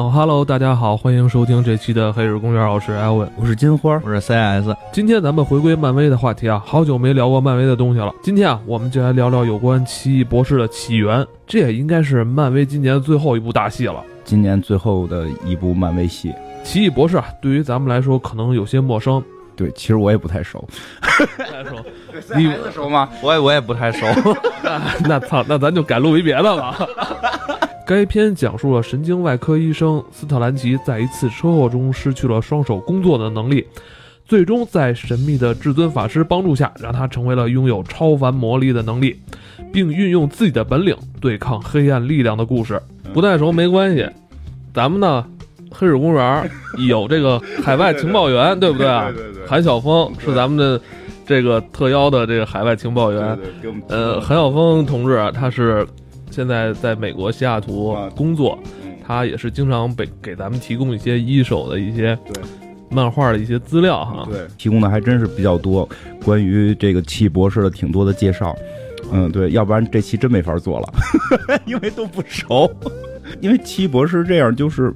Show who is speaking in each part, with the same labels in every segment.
Speaker 1: 好，Hello，大家好，欢迎收听这期的《黑日公园》，我是艾文，
Speaker 2: 我是金花，
Speaker 3: 我是 CS。
Speaker 1: 今天咱们回归漫威的话题啊，好久没聊过漫威的东西了。今天啊，我们就来聊聊有关奇异博士的起源，这也应该是漫威今年最后一部大戏了。
Speaker 2: 今年最后的一部漫威戏，
Speaker 1: 奇异博士啊，对于咱们来说可能有些陌生。
Speaker 2: 对，其实我也不太熟。
Speaker 1: 不太熟，你
Speaker 2: 熟吗？
Speaker 3: 我也我也不太熟。
Speaker 1: 那操，那咱就改录一别的吧。该片讲述了神经外科医生斯特兰奇在一次车祸中失去了双手工作的能力，最终在神秘的至尊法师帮助下，让他成为了拥有超凡魔力的能力，并运用自己的本领对抗黑暗力量的故事。不太熟没关系，咱们呢，黑水公园有这个海外情报员，对不对啊？韩晓峰是咱们的这个特邀的这个海外情报员。呃，韩晓峰同志他是。现在在美国西雅图工作，他也是经常给给咱们提供一些一手的一些漫画的一些资料哈。
Speaker 2: 对，提供的还真是比较多，关于这个奇异博士的挺多的介绍。嗯，对，要不然这期真没法做了，因为都不熟。因为奇异博士这样就是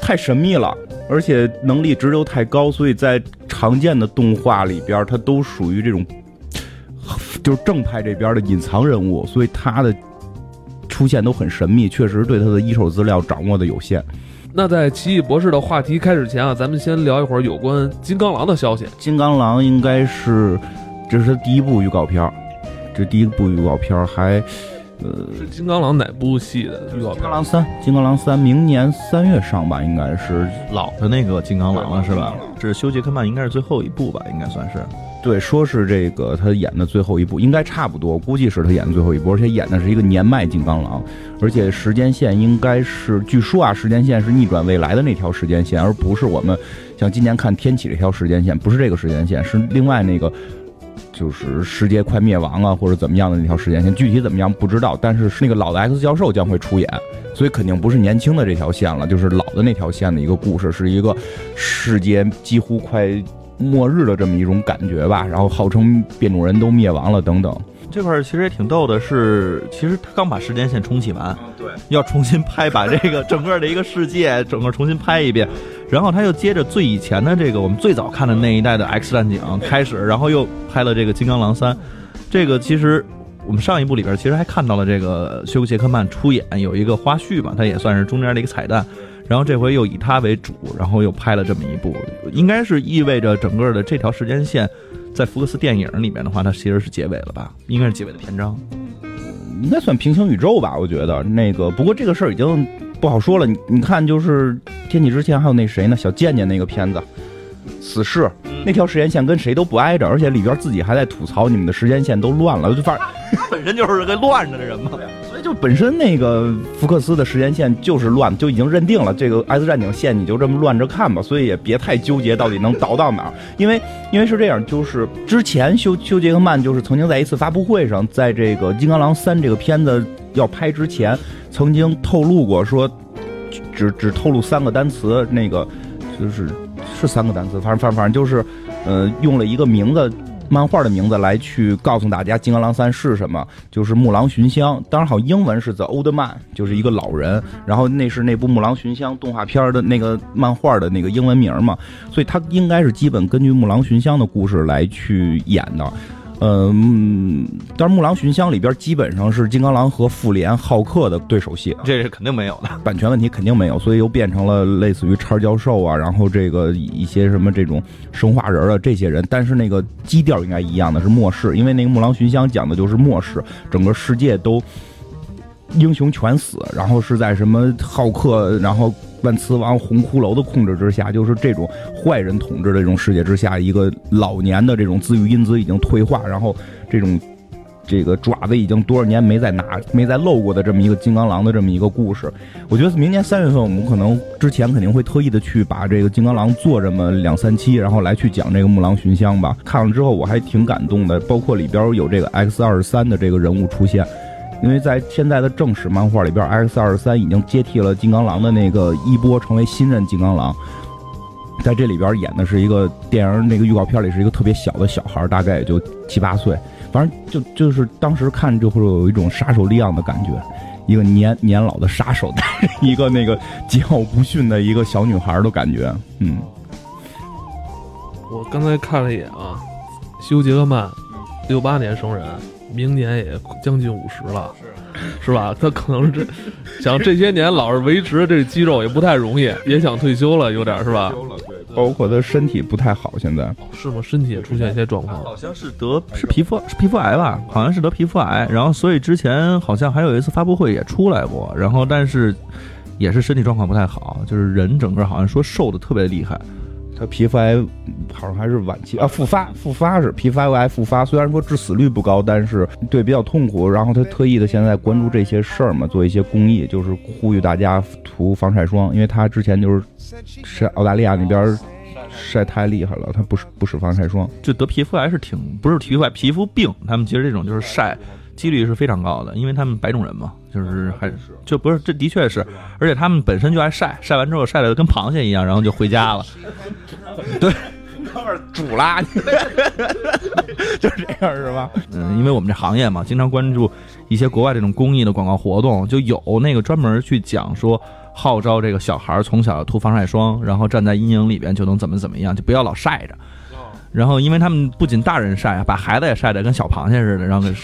Speaker 2: 太神秘了，而且能力值又太高，所以在常见的动画里边，他都属于这种就是正派这边的隐藏人物，所以他的。出现都很神秘，确实对他的一手资料掌握的有限。
Speaker 1: 那在奇异博士的话题开始前啊，咱们先聊一会儿有关金刚狼的消息。
Speaker 2: 金刚狼应该是这是他第一部预告片，这第一部预告片还呃
Speaker 1: 是金刚狼哪部戏的预告？
Speaker 2: 金刚狼三，金刚狼三明年三月上吧，应该是
Speaker 3: 老的那个金刚狼了是吧？这是休杰克曼应该是最后一部吧，应该算是。
Speaker 2: 对，说是这个他演的最后一部，应该差不多，估计是他演的最后一部，而且演的是一个年迈金刚狼，而且时间线应该是，据说啊，时间线是逆转未来的那条时间线，而不是我们像今年看天启这条时间线，不是这个时间线，是另外那个，就是世界快灭亡啊或者怎么样的那条时间线，具体怎么样不知道，但是那个老的 X 教授将会出演，所以肯定不是年轻的这条线了，就是老的那条线的一个故事，是一个世界几乎快。末日的这么一种感觉吧，然后号称变种人都灭亡了等等。
Speaker 3: 这块其实也挺逗的，是其实他刚把时间线重启完，
Speaker 2: 对，
Speaker 3: 要重新拍，把这个整个的一个世界整个重新拍一遍，然后他又接着最以前的这个我们最早看的那一代的 X 战警开始，然后又拍了这个金刚狼三。这个其实我们上一部里边其实还看到了这个休·杰克曼出演有一个花絮吧，他也算是中间的一个彩蛋。然后这回又以他为主，然后又拍了这么一部，应该是意味着整个的这条时间线，在福克斯电影里面的话，它其实是结尾了吧？应该是结尾的篇章，
Speaker 2: 应该算平行宇宙吧？我觉得那个，不过这个事儿已经不好说了。你你看，就是天气之前还有那谁呢？小贱贱那个片子，死侍那条时间线跟谁都不挨着，而且里边自己还在吐槽你们的时间线都乱了，就反正
Speaker 3: 本身就是个乱着的人嘛。
Speaker 2: 就本身那个福克斯的时间线就是乱，就已经认定了这个 X 战警线你就这么乱着看吧，所以也别太纠结到底能倒到哪儿，因为因为是这样，就是之前休休杰克曼就是曾经在一次发布会上，在这个金刚狼三这个片子要拍之前，曾经透露过说，只只透露三个单词，那个就是是三个单词，反正反正反正就是，呃，用了一个名字。漫画的名字来去告诉大家，《金刚狼三》是什么？就是木狼寻香。当然，好，英文是 The Old Man，就是一个老人。然后那是那部木狼寻香动画片的那个漫画的那个英文名嘛，所以他应该是基本根据木狼寻香的故事来去演的。嗯，但是《木狼寻香》里边基本上是金刚狼和复联、浩克的对手戏，
Speaker 3: 这是肯定没有的，
Speaker 2: 版权问题肯定没有，所以又变成了类似于叉教授啊，然后这个一些什么这种生化人啊这些人，但是那个基调应该一样的是末世，因为那个《木狼寻香》讲的就是末世，整个世界都英雄全死，然后是在什么浩克，然后。万磁王红骷髅的控制之下，就是这种坏人统治的这种世界之下，一个老年的这种自愈因子已经退化，然后这种这个爪子已经多少年没再拿、没再露过的这么一个金刚狼的这么一个故事。我觉得明年三月份我们可能之前肯定会特意的去把这个金刚狼做这么两三期，然后来去讲这个木狼寻香吧。看了之后我还挺感动的，包括里边有这个 X 二十三的这个人物出现。因为在现在的正史漫画里边，X 二十三已经接替了金刚狼的那个衣钵，成为新任金刚狼。在这里边演的是一个电影，那个预告片里是一个特别小的小孩，大概也就七八岁。反正就就是当时看就会有一种杀手利昂的感觉，一个年年老的杀手带着一个那个桀骜不驯的一个小女孩的感觉，嗯，
Speaker 1: 我刚才看了一眼啊，休·杰克曼，六八年生人，明年也将近五十了，是是吧？他可能是这想这些年老是维持这肌肉也不太容易，也想退休了，有点是吧？
Speaker 2: 包括他身体不太好，现在
Speaker 1: 是吗？身体也出现一些状况，
Speaker 3: 好像是得是皮肤是皮肤癌吧？好像是得皮肤癌，然后所以之前好像还有一次发布会也出来过，然后但是也是身体状况不太好，就是人整个好像说瘦的特别厉害。
Speaker 2: 他皮肤癌好像还是晚期啊，复发复发是皮肤癌复发，虽然说致死率不高，但是对比较痛苦。然后他特意的现在关注这些事儿嘛，做一些公益，就是呼吁大家涂防晒霜，因为他之前就是是澳大利亚那边晒太厉害了，他不使不使防晒霜，
Speaker 3: 就得皮肤癌是挺不是皮肤癌皮肤病，他们其实这种就是晒几率是非常高的，因为他们白种人嘛，就是还就不是这的确是，而且他们本身就爱晒，晒完之后晒的跟螃蟹一样，然后就回家了。对，
Speaker 2: 哥们儿煮啦，就是这样是吧？
Speaker 3: 嗯，因为我们这行业嘛，经常关注一些国外这种公益的广告活动，就有那个专门去讲说。号召这个小孩从小涂防晒霜，然后站在阴影里边就能怎么怎么样，就不要老晒着。然后，因为他们不仅大人晒，把孩子也晒得跟小螃蟹似的，然后给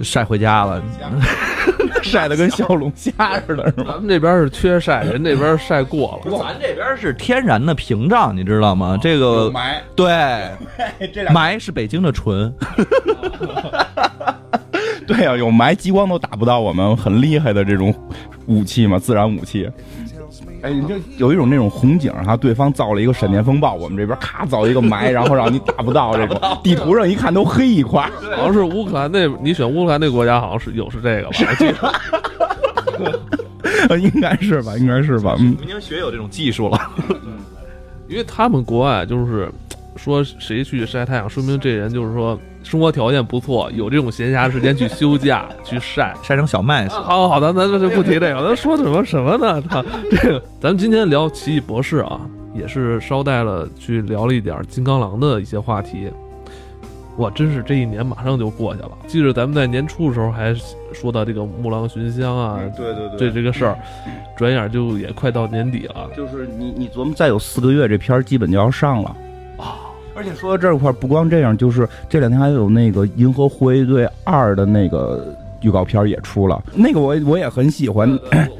Speaker 3: 就晒回家了，
Speaker 2: 晒的跟小龙虾似的，是吧？
Speaker 1: 咱们这边是缺晒，人那边晒过
Speaker 3: 了。咱这边是天然的屏障，你知道吗？这个
Speaker 2: 霾，
Speaker 3: 对，
Speaker 2: 霾
Speaker 3: 是北京的纯。
Speaker 2: 对呀，有霾，激光都打不到我们，很厉害的这种武器嘛，自然武器。哎，你就有一种那种红警哈，对方造了一个闪电风暴，我们这边咔造一个霾，然后让你打不到这种。地图上一看都黑一块，
Speaker 1: 好像是乌克兰那，你选乌克兰那国家好像是有是这个吧？
Speaker 2: 应该是吧，应该是吧。嗯，
Speaker 3: 已经学有这种技术了，
Speaker 1: 因为他们国外就是说谁去晒太阳，说明这人就是说。生活条件不错，有这种闲暇时间去休假 去晒
Speaker 3: 晒成小麦
Speaker 1: 好好好，咱咱就不提这个，咱说什么什么呢？他 这个，咱们今天聊奇异博士啊，也是捎带了去聊了一点金刚狼的一些话题。哇，真是这一年马上就过去了。记着咱们在年初的时候还说到这个木狼寻香啊，
Speaker 2: 对对对，
Speaker 1: 这这个事儿，转眼就也快到年底了。
Speaker 2: 就是你你琢磨，再有四个月，这片儿基本就要上了啊。而且说到这块，不光这样，就是这两天还有那个《银河护卫队二》的那个。预告片也出了，那个我我也很喜欢，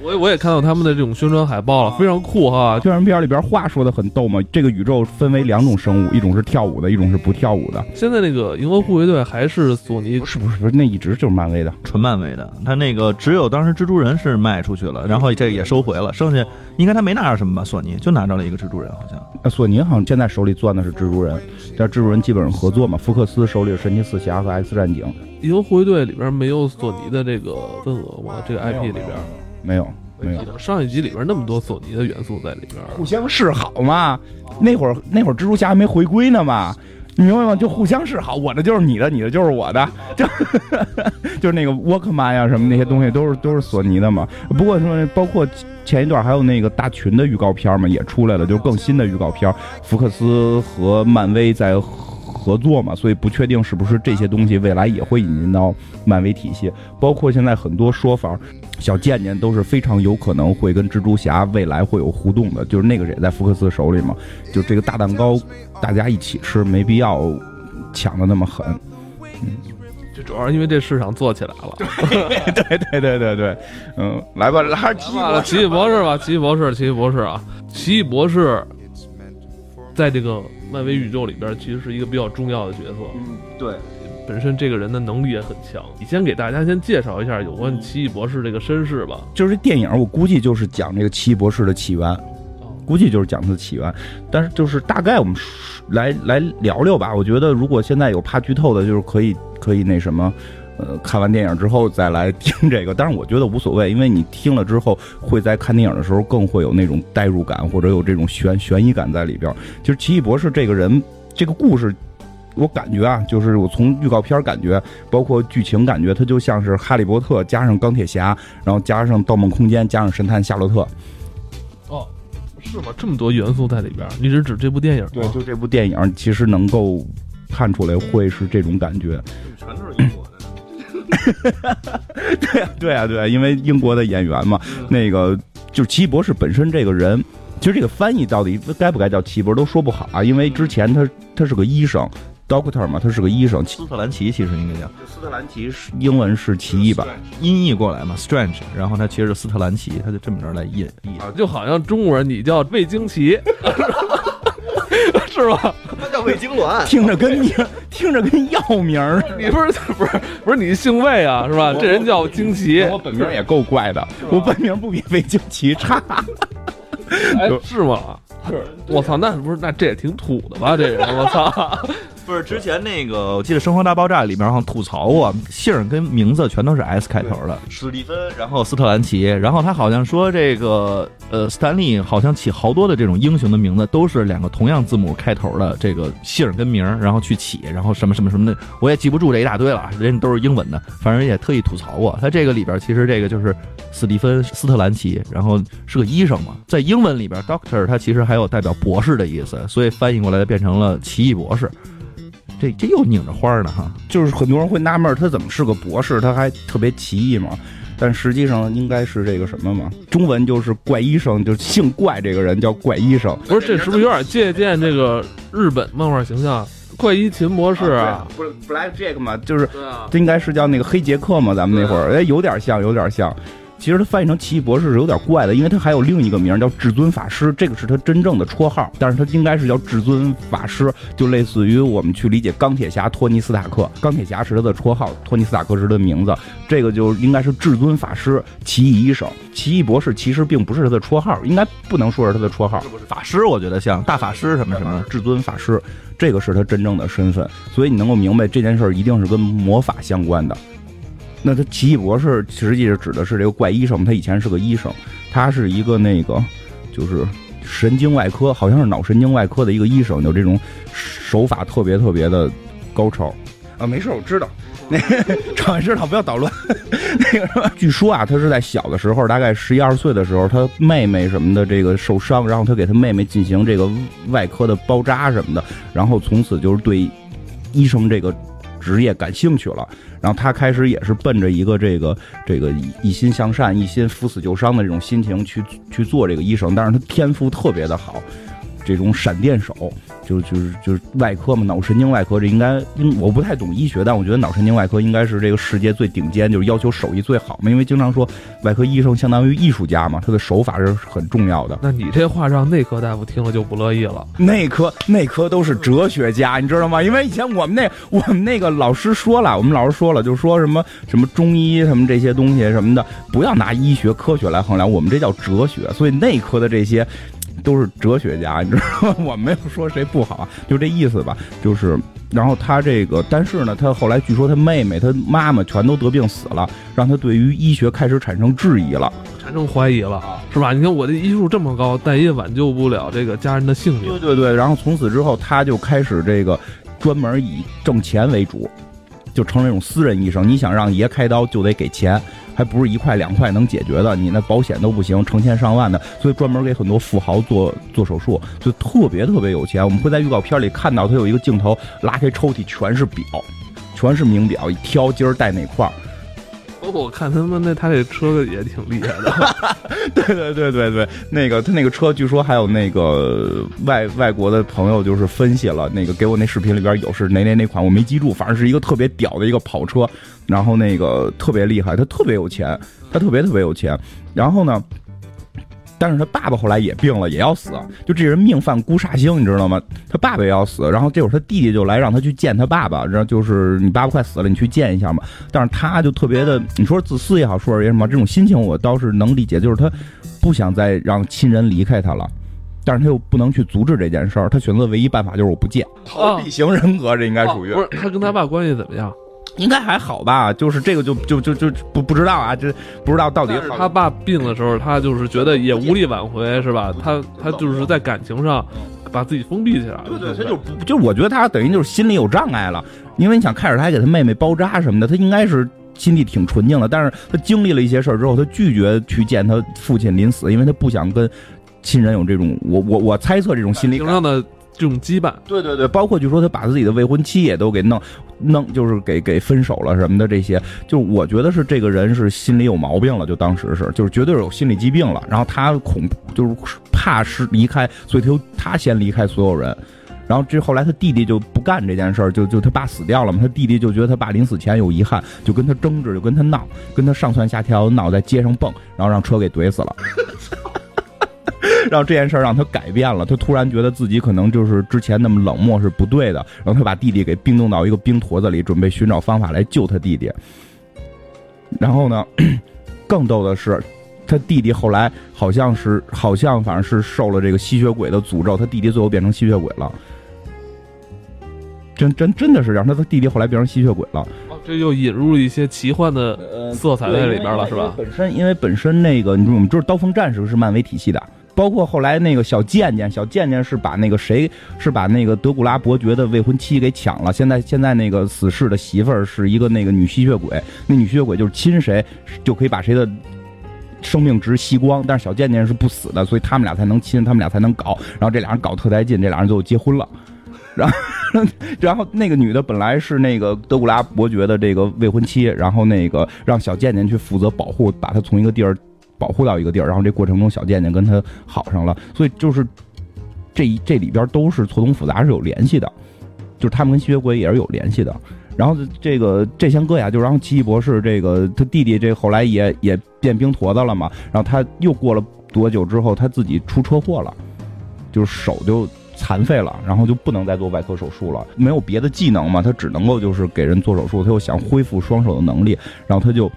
Speaker 1: 我我也看到他们的这种宣传海报了，非常酷哈。
Speaker 2: 宣传片里边话说的很逗嘛，这个宇宙分为两种生物，一种是跳舞的，一种是不跳舞的。
Speaker 1: 现在那个银河护卫队还是索尼？
Speaker 2: 是不是不是？那一直就是漫威的，
Speaker 3: 纯漫威的。他那个只有当时蜘蛛人是卖出去了，然后这个也收回了，剩下应该他没拿着什么吧？索尼就拿着了一个蜘蛛人，好像。
Speaker 2: 索尼好像现在手里攥的是蜘蛛人，但蜘蛛人基本上合作嘛。福克斯手里是神奇四侠和 X 战警。
Speaker 1: 银河护卫队里边没有索尼的这个份额吗？这个 IP 里边
Speaker 2: 没有，没有。
Speaker 1: 上一集里边那么多索尼的元素在里边，
Speaker 2: 互相示好嘛。那会儿那会儿蜘蛛侠还没回归呢嘛，你明白吗？就互相示好，我的就是你的，你的就是我的，就 就是那个沃克曼呀什么那些东西都是都是索尼的嘛。不过说包括前一段还有那个大群的预告片嘛也出来了，就是更新的预告片，福克斯和漫威在。合作嘛，所以不确定是不是这些东西未来也会引进到漫威体系。包括现在很多说法，小贱贱都是非常有可能会跟蜘蛛侠未来会有互动的。就是那个也在福克斯手里嘛，就这个大蛋糕大家一起吃，没必要抢的那么狠。
Speaker 1: 嗯，这主要是因为这市场做起来了。
Speaker 2: 对对对对对，嗯，来吧，来奇异
Speaker 1: 奇异博士吧，奇异博士，奇异博士啊，奇异博士，在这个。漫威宇宙里边其实是一个比较重要的角色，
Speaker 2: 嗯，对，
Speaker 1: 本身这个人的能力也很强。你先给大家先介绍一下有关奇异博士这个身世吧。
Speaker 2: 就是电影，我估计就是讲这个奇异博士的起源，估计就是讲他的起源。但是就是大概我们来来聊聊吧。我觉得如果现在有怕剧透的，就是可以可以那什么。呃，看完电影之后再来听这个，但是我觉得无所谓，因为你听了之后会在看电影的时候更会有那种代入感，或者有这种悬悬疑感在里边。就是奇异博士这个人，这个故事，我感觉啊，就是我从预告片感觉，包括剧情感觉，它就像是哈利波特加上钢铁侠，然后加上盗梦空间，加上神探夏洛特。
Speaker 1: 哦，是吗？这么多元素在里边？你是指这部电影？
Speaker 2: 对，就这部电影，其实能够看出来会是这种感觉。
Speaker 3: 全都是英国的。
Speaker 2: 对啊，对啊，对啊，因为英国的演员嘛，那个就是奇异博士本身这个人，其实这个翻译到底该不该叫奇异博士都说不好啊，因为之前他他是个医生，doctor 嘛，他是个医生。
Speaker 3: 斯特兰奇其实应该叫
Speaker 2: 斯特兰奇，是英文是奇异吧？
Speaker 3: 音译过来嘛，strange，然后他其实是斯特兰奇，他就这么着来译译。
Speaker 1: 啊，就好像中国人你叫魏惊奇，是吧？
Speaker 3: 他叫魏痉挛，
Speaker 2: 听着跟名，听着跟药名儿。
Speaker 1: 你不是不是不是你姓魏啊，是吧？这人叫惊奇，
Speaker 2: 我本名也够怪的，我本名不比魏惊奇差。
Speaker 1: 哎，是吗？是，我操，那不是那这也挺土的吧？这人，我操！
Speaker 3: 不是之前那个，我记得《生活大爆炸》里面好像吐槽过，姓儿跟名字全都是 S 开头的，史蒂芬，然后斯特兰奇，然后他好像说这个呃，斯坦利好像起好多的这种英雄的名字都是两个同样字母开头的这个姓儿跟名儿，然后去起，然后什么什么什么的，我也记不住这一大堆了，人家都是英文的，反正也特意吐槽过。他这个里边其实这个就是史蒂芬斯特兰奇，然后是个医生嘛，在英文里边 Doctor 他其实还有代表博士的意思，所以翻译过来变成了奇异博士。这这又拧着花呢哈，
Speaker 2: 就是很多人会纳闷他怎么是个博士，他还特别奇异嘛。但实际上应该是这个什么嘛，中文就是怪医生，就姓怪这个人叫怪医生。
Speaker 1: 不是，这是不是有点借鉴这个日本漫画形象？怪医秦博士啊，
Speaker 2: 不是 Black Jack 嘛，就是这应该是叫那个黑杰克嘛，咱们那会儿哎有点像，有点像。其实他翻译成奇异博士是有点怪的，因为他还有另一个名叫至尊法师，这个是他真正的绰号，但是他应该是叫至尊法师，就类似于我们去理解钢铁侠托尼斯塔克，钢铁侠是他的绰号，托尼斯塔克是他的名字，这个就应该是至尊法师、奇异医生、奇异博士，其实并不是他的绰号，应该不能说是他的绰号，
Speaker 3: 法师我觉得像大法师什么什么，
Speaker 2: 至尊法师，这个是他真正的身份，所以你能够明白这件事儿一定是跟魔法相关的。那他奇异博士实际是指的是这个怪医生，他以前是个医生，他是一个那个就是神经外科，好像是脑神经外科的一个医生，有这种手法特别特别的高超啊。没事，我知道，那常知道不要捣乱。那个据说啊，他是在小的时候，大概十一二岁的时候，他妹妹什么的这个受伤，然后他给他妹妹进行这个外科的包扎什么的，然后从此就是对医生这个。职业感兴趣了，然后他开始也是奔着一个这个这个一心向善、一心扶死救伤的这种心情去去做这个医生，但是他天赋特别的好。这种闪电手，就就是就是外科嘛，脑神经外科，这应该，应我不太懂医学，但我觉得脑神经外科应该是这个世界最顶尖，就是要求手艺最好嘛。因为经常说外科医生相当于艺术家嘛，他的手法是很重要的。
Speaker 1: 那你这话让内科大夫听了就不乐意了。
Speaker 2: 内科内科都是哲学家，你知道吗？因为以前我们那我们那个老师说了，我们老师说了，就说什么什么中医什么这些东西什么的，不要拿医学科学来衡量，我们这叫哲学。所以内科的这些。都是哲学家，你知道吗？我没有说谁不好啊，就这意思吧。就是，然后他这个，但是呢，他后来据说他妹妹、他妈妈全都得病死了，让他对于医学开始产生质疑了，
Speaker 1: 产生怀疑了，是吧？你看我的医术这么高，但也挽救不了这个家人的性命。
Speaker 2: 对对对，然后从此之后，他就开始这个专门以挣钱为主，就成了那种私人医生。你想让爷开刀，就得给钱。还不是一块两块能解决的，你那保险都不行，成千上万的，所以专门给很多富豪做做手术，就特别特别有钱。我们会在预告片里看到他有一个镜头，拉开抽屉全是表，全是名表，一挑今儿戴哪块儿。
Speaker 1: 我看他们那他这车也挺厉害的，
Speaker 2: 对对对对对，那个他那个车据说还有那个外外国的朋友就是分析了，那个给我那视频里边有是哪哪哪款我没记住，反正是一个特别屌的一个跑车，然后那个特别厉害，他特别有钱，他特别特别有钱，然后呢。但是他爸爸后来也病了，也要死。就这人命犯孤煞星，你知道吗？他爸爸也要死。然后这会儿他弟弟就来让他去见他爸爸，然后就是你爸爸快死了，你去见一下嘛。但是他就特别的，你说自私也好，说是什么，这种心情我倒是能理解。就是他不想再让亲人离开他了，但是他又不能去阻止这件事儿。他选择唯一办法就是我不见，逃避型人格，这应该属于。
Speaker 1: 不是他跟他爸关系怎么样？
Speaker 2: 应该还好吧，就是这个就就就就不不知道啊，这不知道到底。
Speaker 1: 他爸病的时候，他就是觉得也无力挽回，是吧？他他就是在感情上把自己封闭起来了。
Speaker 2: 对对，他就不就我觉得他等于就是心里有障碍了，因为你想开始他还给他妹妹包扎什么的，他应该是心地挺纯净的，但是他经历了一些事儿之后，他拒绝去见他父亲临死，因为他不想跟亲人有这种我我我猜测这种心理
Speaker 1: 上的。这种羁绊。
Speaker 2: 对对对，包括据说他把自己的未婚妻也都给弄弄，就是给给分手了什么的，这些就我觉得是这个人是心里有毛病了，就当时是就是绝对是有心理疾病了，然后他恐就是怕是离开，所以他他先离开所有人。然后这后来他弟弟就不干这件事儿，就就他爸死掉了嘛，他弟弟就觉得他爸临死前有遗憾，就跟他争执，就跟他闹，跟他上蹿下跳，闹在街上蹦，然后让车给怼死了。然后这件事儿让他改变了，他突然觉得自己可能就是之前那么冷漠是不对的，然后他把弟弟给冰冻到一个冰坨子里，准备寻找方法来救他弟弟。然后呢，更逗的是，他弟弟后来好像是好像反正是受了这个吸血鬼的诅咒，他弟弟最后变成吸血鬼了。真真真的是让他的弟弟后来变成吸血鬼了，
Speaker 1: 哦，这又引入了一些奇幻的色彩在里边了，是吧？
Speaker 2: 本身因为本身那个，你说我们就是刀锋战士是漫威体系的，包括后来那个小贱贱，小贱贱是把那个谁是把那个德古拉伯爵的未婚妻给抢了，现在现在那个死侍的媳妇儿是一个那个女吸血鬼，那女吸血鬼就是亲谁就可以把谁的生命值吸光，但是小贱贱是不死的，所以他们俩才能亲，他们俩才能搞，然后这俩人搞特带劲，这俩人最后结婚了。然后，然后那个女的本来是那个德古拉伯爵的这个未婚妻，然后那个让小贱贱去负责保护，把她从一个地儿保护到一个地儿，然后这过程中小贱贱跟他好上了，所以就是这这里边都是错综复杂，是有联系的，就是他们跟吸血鬼也是有联系的。然后这个这先搁下，就然后奇异博士这个他弟弟这后来也也变冰坨子了嘛，然后他又过了多久之后，他自己出车祸了，就是手就。残废了，然后就不能再做外科手术了，没有别的技能嘛，他只能够就是给人做手术。他又想恢复双手的能力，然后他就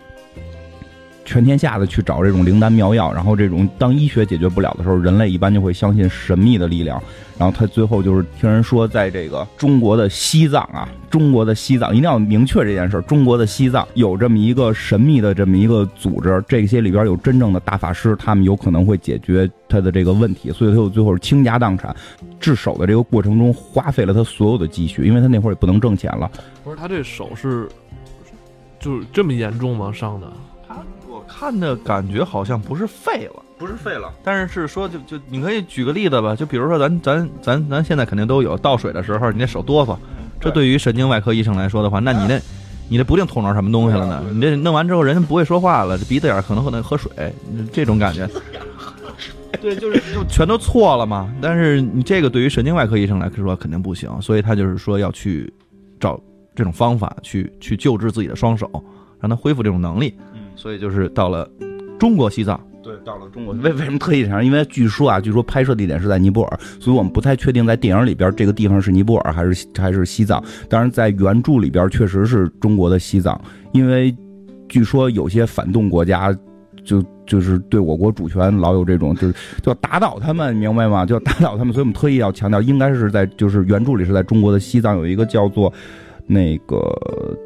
Speaker 2: 全天下的去找这种灵丹妙药。然后这种当医学解决不了的时候，人类一般就会相信神秘的力量。然后他最后就是听人说，在这个中国的西藏啊，中国的西藏一定要明确这件事儿。中国的西藏有这么一个神秘的这么一个组织，这些里边有真正的大法师，他们有可能会解决他的这个问题。所以他又最后是倾家荡产，治手的这个过程中花费了他所有的积蓄，因为他那会儿也不能挣钱了。
Speaker 1: 不是他这手是就是这么严重吗？伤的？
Speaker 3: 看的感觉好像不是废了。
Speaker 2: 不是废了，
Speaker 3: 但是是说就就你可以举个例子吧，就比如说咱咱咱咱现在肯定都有倒水的时候，你那手哆嗦，这对于神经外科医生来说的话，那你那你这不定捅着什么东西了呢？你这弄完之后人家不会说话了，这鼻子眼可能可能喝水，这种感觉，对，就是就全都错了嘛。但是你这个对于神经外科医生来说肯定不行，所以他就是说要去找这种方法去去救治自己的双手，让他恢复这种能力。所以就是到了中国西藏。
Speaker 2: 对，到了中国，为为什么特意想？因为据说啊，据说拍摄地点是在尼泊尔，所以我们不太确定在电影里边这个地方是尼泊尔还是还是西藏。当然，在原著里边确实是中国的西藏，因为据说有些反动国家就就是对我国主权老有这种，就是就要打倒他们，明白吗？就要打倒他们，所以我们特意要强调，应该是在就是原著里是在中国的西藏有一个叫做那个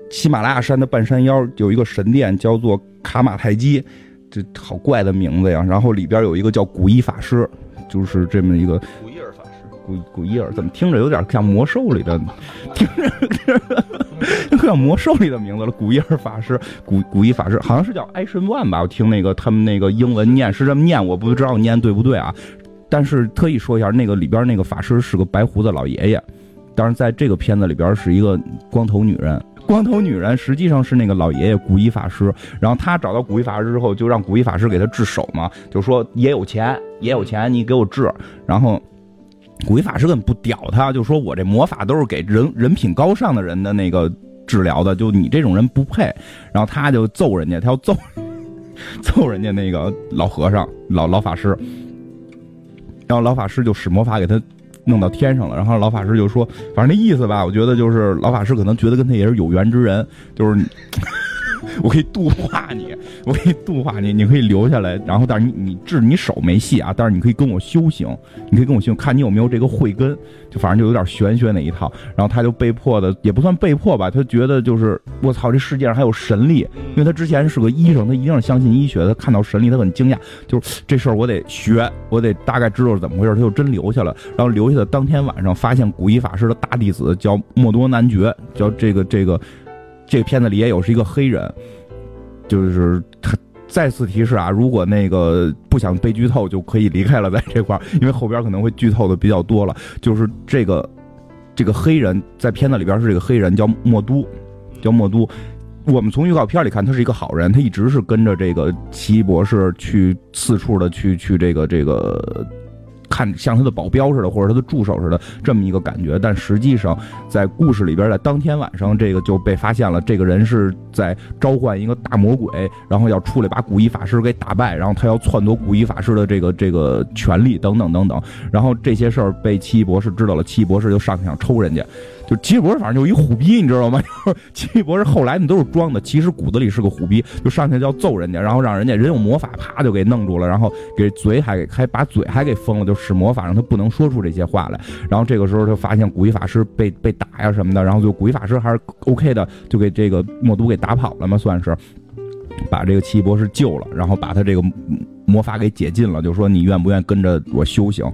Speaker 2: 喜马拉雅山的半山腰有一个神殿，叫做卡马泰基。这好怪的名字呀！然后里边有一个叫古一法师，就是这么一个
Speaker 3: 古伊尔法师。
Speaker 2: 古古伊尔怎么听着有点像魔兽里的，听着听着像魔兽里的名字了。古伊尔法师，古古一法师好像是叫埃神万吧？我听那个他们那个英文念是这么念，我不知道念对不对啊。但是特意说一下，那个里边那个法师是个白胡子老爷爷，当然在这个片子里边是一个光头女人。光头女人实际上是那个老爷爷古一法师，然后他找到古一法师之后，就让古一法师给他治手嘛，就说也有钱，也有钱，你给我治。然后古一法师根本不屌他，就说我这魔法都是给人人品高尚的人的那个治疗的，就你这种人不配。然后他就揍人家，他要揍揍人家那个老和尚、老老法师，然后老法师就使魔法给他。弄到天上了，然后老法师就说：“反正那意思吧，我觉得就是老法师可能觉得跟他也是有缘之人，就是。” 我可以度化你，我可以度化你，你可以留下来。然后，但是你你治你手没戏啊，但是你可以跟我修行，你可以跟我修，看你有没有这个慧根。就反正就有点玄学那一套。然后他就被迫的，也不算被迫吧，他觉得就是我操，这世界上还有神力，因为他之前是个医生，他一定是相信医学。他看到神力，他很惊讶，就是这事儿我得学，我得大概知道是怎么回事。他就真留下了。然后留下的当天晚上，发现古一法师的大弟子叫莫多男爵，叫这个这个。这个片子里也有是一个黑人，就是他再次提示啊，如果那个不想被剧透，就可以离开了，在这块儿，因为后边可能会剧透的比较多了。就是这个这个黑人在片子里边是这个黑人叫莫都，叫莫都。我们从预告片里看，他是一个好人，他一直是跟着这个奇异博士去四处的去去这个这个。看像他的保镖似的，或者他的助手似的，这么一个感觉。但实际上，在故事里边，在当天晚上，这个就被发现了。这个人是在召唤一个大魔鬼，然后要出来把古一法师给打败，然后他要篡夺古一法师的这个这个权利等等等等。然后这些事儿被奇异博士知道了，奇异博士就上去想抽人家。就奇异博士反正就一虎逼，你知道吗？奇异博士后来那都是装的，其实骨子里是个虎逼，就上去就要揍人家，然后让人家人有魔法，啪就给弄住了，然后给嘴还还把嘴还给封了，就使魔法让他不能说出这些话来。然后这个时候他发现古一法师被被打呀什么的，然后就古一法师还是 OK 的，就给这个默都给打跑了嘛，算是把这个奇异博士救了，然后把他这个魔法给解禁了，就说你愿不愿意跟着我修行？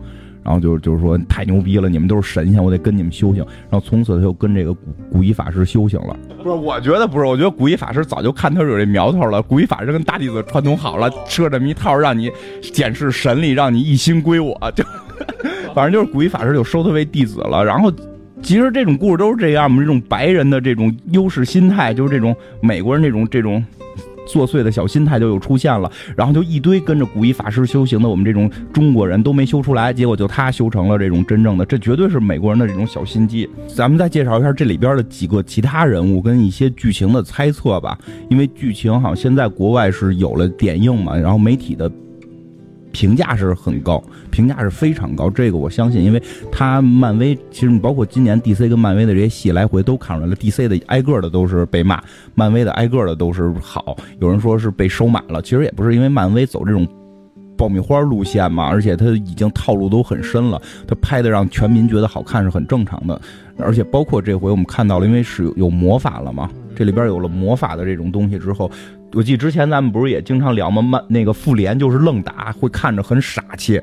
Speaker 2: 然后就就是说太牛逼了，你们都是神仙，我得跟你们修行。然后从此他就跟这个古古一法师修行了。不是，我觉得不是，我觉得古一法师早就看他有这苗头了。古一法师跟大弟子串通好了，设这么一套，让你检视神力，让你一心归我。就 反正就是古一法师就收他为弟子了。然后其实这种故事都是这样嘛，这种白人的这种优势心态，就是这种美国人这种这种。作祟的小心态就又出现了，然后就一堆跟着古一法师修行的我们这种中国人都没修出来，结果就他修成了这种真正的，这绝对是美国人的这种小心机。咱们再介绍一下这里边的几个其他人物跟一些剧情的猜测吧，因为剧情好像现在国外是有了点映嘛，然后媒体的。评价是很高，评价是非常高，这个我相信，因为他漫威其实你包括今年 DC 跟漫威的这些戏来回都看出来了，DC 的挨个的都是被骂，漫威的挨个的都是好，有人说是被收买了，其实也不是，因为漫威走这种爆米花路线嘛，而且他已经套路都很深了，他拍的让全民觉得好看是很正常的，而且包括这回我们看到了，因为是有魔法了嘛，这里边有了魔法的这种东西之后。我记得之前咱们不是也经常聊吗？漫那个复联就是愣打，会看着很傻气，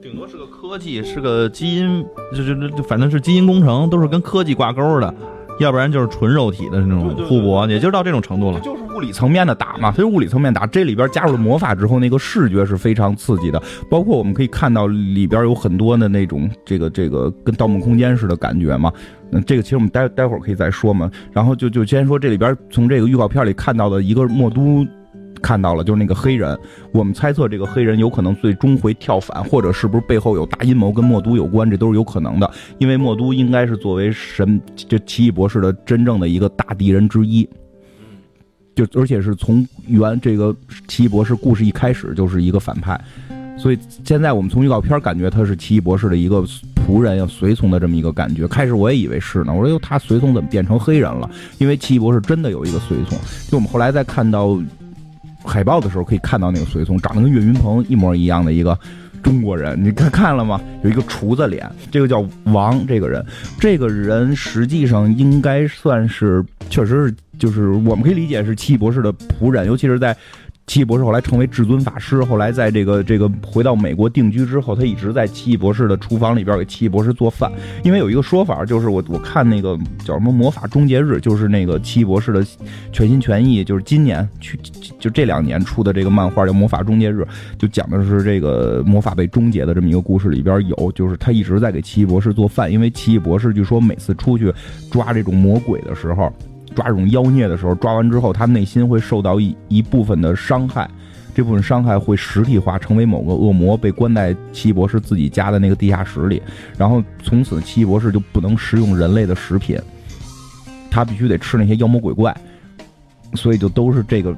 Speaker 3: 顶多是个科技，是个基因，就就就反正是基因工程，都是跟科技挂钩的。要不然就是纯肉体的那种互搏，也就到这种程度了。
Speaker 2: 就是物理层面的打嘛，所以物理层面打，这里边加入了魔法之后，那个视觉是非常刺激的。包括我们可以看到里边有很多的那种这个这个跟《盗梦空间》似的感觉嘛。那这个其实我们待待会儿可以再说嘛。然后就就先说这里边从这个预告片里看到的一个墨都。看到了，就是那个黑人。我们猜测这个黑人有可能最终会跳反，或者是不是背后有大阴谋跟墨都有关，这都是有可能的。因为墨都应该是作为神，这奇异博士的真正的一个大敌人之一。就而且是从原这个奇异博士故事一开始就是一个反派，所以现在我们从预告片感觉他是奇异博士的一个仆人要随从的这么一个感觉。开始我也以为是呢，我说哟，他随从怎么变成黑人了？因为奇异博士真的有一个随从。就我们后来在看到。海报的时候可以看到那个随从长得跟岳云鹏一模一样的一个中国人，你看看了吗？有一个厨子脸，这个叫王，这个人，这个人实际上应该算是，确实是，就是我们可以理解是奇异博士的仆人，尤其是在。奇异博士后来成为至尊法师，后来在这个这个回到美国定居之后，他一直在奇异博士的厨房里边给奇异博士做饭。因为有一个说法，就是我我看那个叫什么《魔法终结日》，就是那个奇异博士的全心全意，就是今年去就这两年出的这个漫画叫《魔法终结日》，就讲的是这个魔法被终结的这么一个故事，里边有就是他一直在给奇异博士做饭，因为奇异博士据说每次出去抓这种魔鬼的时候。抓这种妖孽的时候，抓完之后，他内心会受到一一部分的伤害，这部分伤害会实体化，成为某个恶魔，被关在奇异博士自己家的那个地下室里，然后从此奇异博士就不能食用人类的食品，他必须得吃那些妖魔鬼怪，所以就都是这个